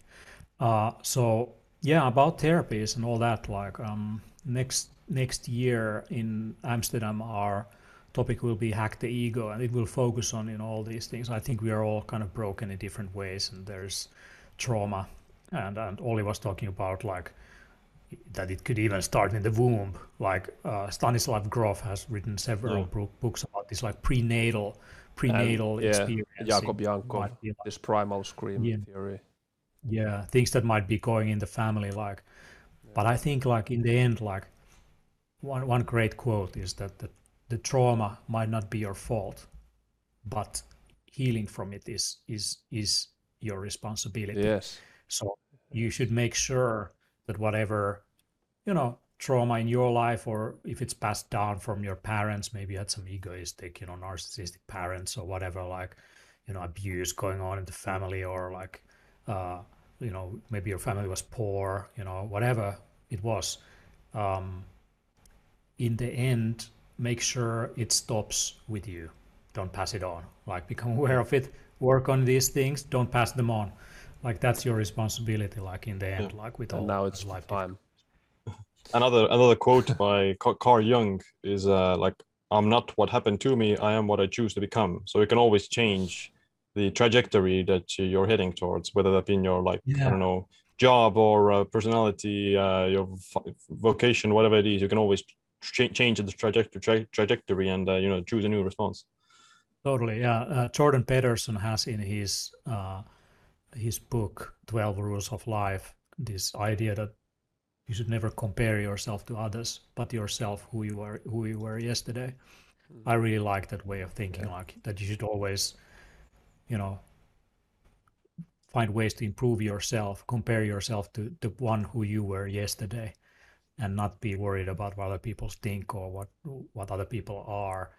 Uh, so yeah, about therapies and all that. Like um, next next year in Amsterdam, our topic will be hack the ego, and it will focus on you know all these things. I think we are all kind of broken in different ways, and there's trauma, and and Olli was talking about like that it could even start in the womb. Like uh, Stanislav Grof has written several bro- books about this, like prenatal prenatal And, yeah, experience. Jakob like- this primal scream Yeah. theory. Yeah, things that might be going in the family, like. But I think, like in the end, like one one great quote is that the, the trauma might not be your fault, but healing from it is is is your responsibility. Yes. So you should make sure that whatever, you know, trauma in your life, or if it's passed down from your parents, maybe you had some egoistic, you know, narcissistic parents or whatever, like, you know, abuse going on in the family, or like, uh, you know, maybe your family was poor, you know, whatever it was. Um, in the end, make sure it stops with you. Don't pass it on. Like, become aware of it, work on these things, don't pass them on like that's your responsibility like in the end like with all And now it's life time. Another another quote by Carl Jung is uh, like, "I'm not what happened to me. I am what I choose to become." So you can always change the trajectory that you're heading towards, whether that be in your like I don't know job or uh, personality, uh, your f- vocation, whatever it is. You can always ch- change the trajectory tra- trajectory and uh, you know choose a new response. totally yeah uh, jordan peterson has in his uh, his book 12 rules of life this idea that you should never compare yourself to others but yourself who you were who you were yesterday i really like that way of thinking like that you should always you know find ways to improve yourself compare yourself to the one who you were yesterday and not be worried about what other people think or what what other people are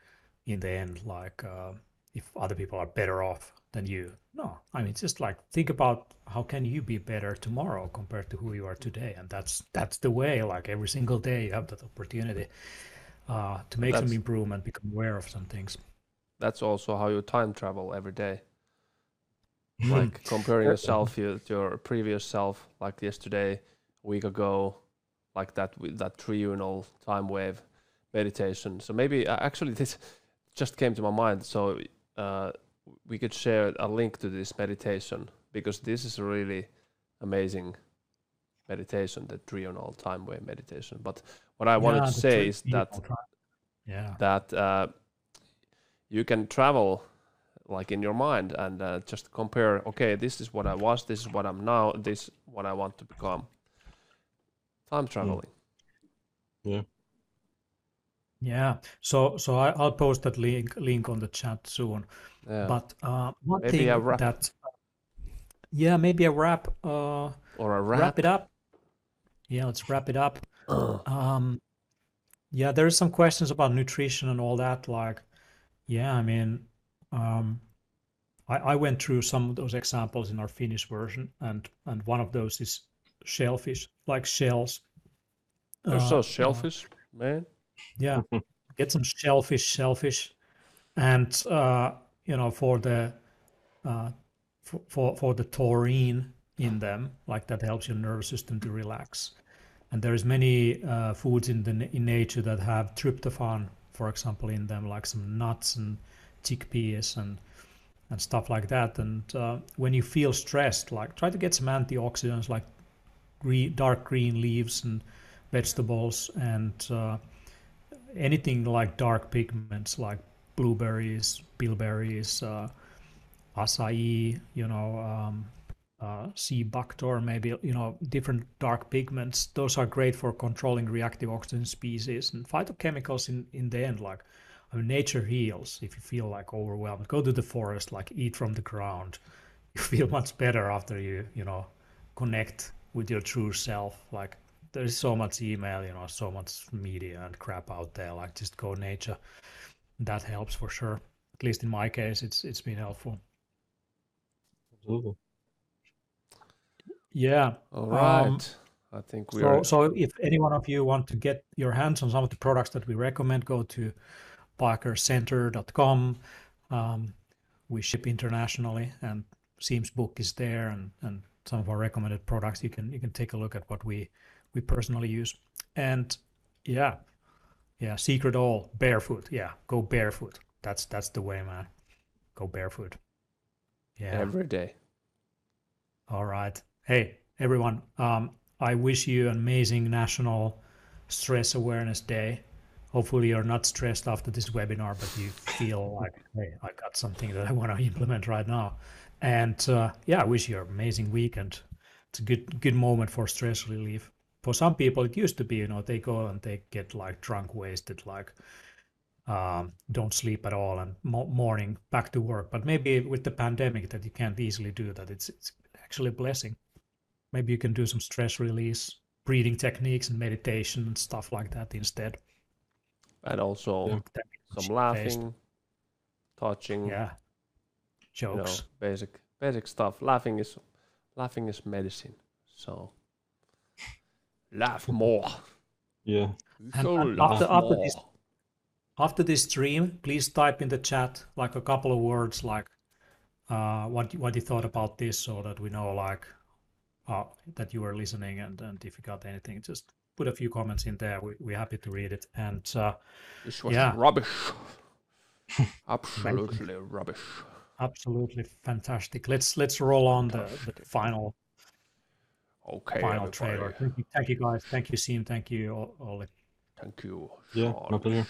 in the end like uh, if other people are better off than you. No i mean just like think about how can you be better tomorrow compared to who you are today? And that's that's the way like every single day you have that opportunity uh, to make some improvement become aware of some things. That's also how you time travel every day. Like comparing yourself to your previous self, like yesterday, a week ago, like that with that triunal time wave meditation. So maybe uh, actually this just came to my mind. So uh, we could share a link to this meditation because this is a really amazing meditation, the triunal time wave meditation. But what I wanted to say is that yeah that uh, you can travel like in your mind and uh, just compare okay this is what i was this is what i'm now this is what i want to become. Time traveling. Yeah. Yeah. So so I, i'll post that link link on the chat soon. Yeah. But uh one Maybe thing a wrap. that yeah maybe a wrap uh or a wrap rap it up. Yeah let's wrap it up. Um yeah there's some questions about nutrition and all that like yeah i mean um i i went through some of those examples in our finnish version and and one of those is shellfish like shells. They're Uh, so uh, man. Yeah. Get some shellfish shellfish. And uh you know for the uh for, for, for the taurine in them, like that helps your nervous system to relax. And there's many uh, foods in the in nature that have tryptophan, for example, in them, like some nuts and chickpeas and and stuff like that. And uh, when you feel stressed, like try to get some antioxidants like green, dark green leaves and vegetables and uh, anything like dark pigments like blueberries, bilberries, uh, acai, you know, um, uh, sea buckthorn, maybe, you know, different dark pigments. Those are great for controlling reactive oxygen species and phytochemicals in, in the end, like nature heals if you feel like overwhelmed. Go to the forest, like eat from the ground. You feel much better after you, you know, connect with your true self. Like there's so much email, you know, so much media and crap out there. Like just go nature. That helps for sure. At least in my case, it's it's been helpful. Absolutely. Yeah. All right. Um, I think we so, are. so if any one of you want to get your hands on some of the products that we recommend, go to biohackercenter.com. Um, we ship internationally, and Siim's book is there, and, and some of our recommended products. You can you can take a look at what we we personally use, and yeah, yeah, secret all barefoot. Yeah, go barefoot. That's that's the way, man. Go barefoot. Yeah. Every day. All right. Hey, everyone. Um, I wish you an amazing National Stress Awareness Day. Hopefully, you're not stressed after this webinar, but you feel like, hey, I got something that I want to implement right now. And uh, yeah, I wish you an amazing weekend. It's a good good moment for stress relief. For some people, it used to be, you know, they go and they get like drunk, wasted, like um, don't sleep at all, and mo- morning back to work. But maybe with the pandemic, that you can't easily do that. It's it's actually a blessing. Maybe you can do some stress release, breathing techniques, and meditation and stuff like that instead. And also Yeah. some laughing, touching, Yeah. you know, Jokes. basic basic stuff. Laughing is laughing is medicine. So laugh more. Yeah. You And- shall and laugh after- after this- more. After this stream, please type in the chat like a couple of words, like uh, what you- what you thought about this, so that we know like uh, that you were listening, and and if you got anything, just put a few comments in there. We, we're happy to read it. And uh, This was yeah. rubbish. Absolutely rubbish. absolutely fantastic. Let's let's roll on the, the final Okay, final everybody. trailer. Thank you, thank you guys. Thank you, Siim. Thank you, Olli. Thank you. Yeah, my Sean. pleasure.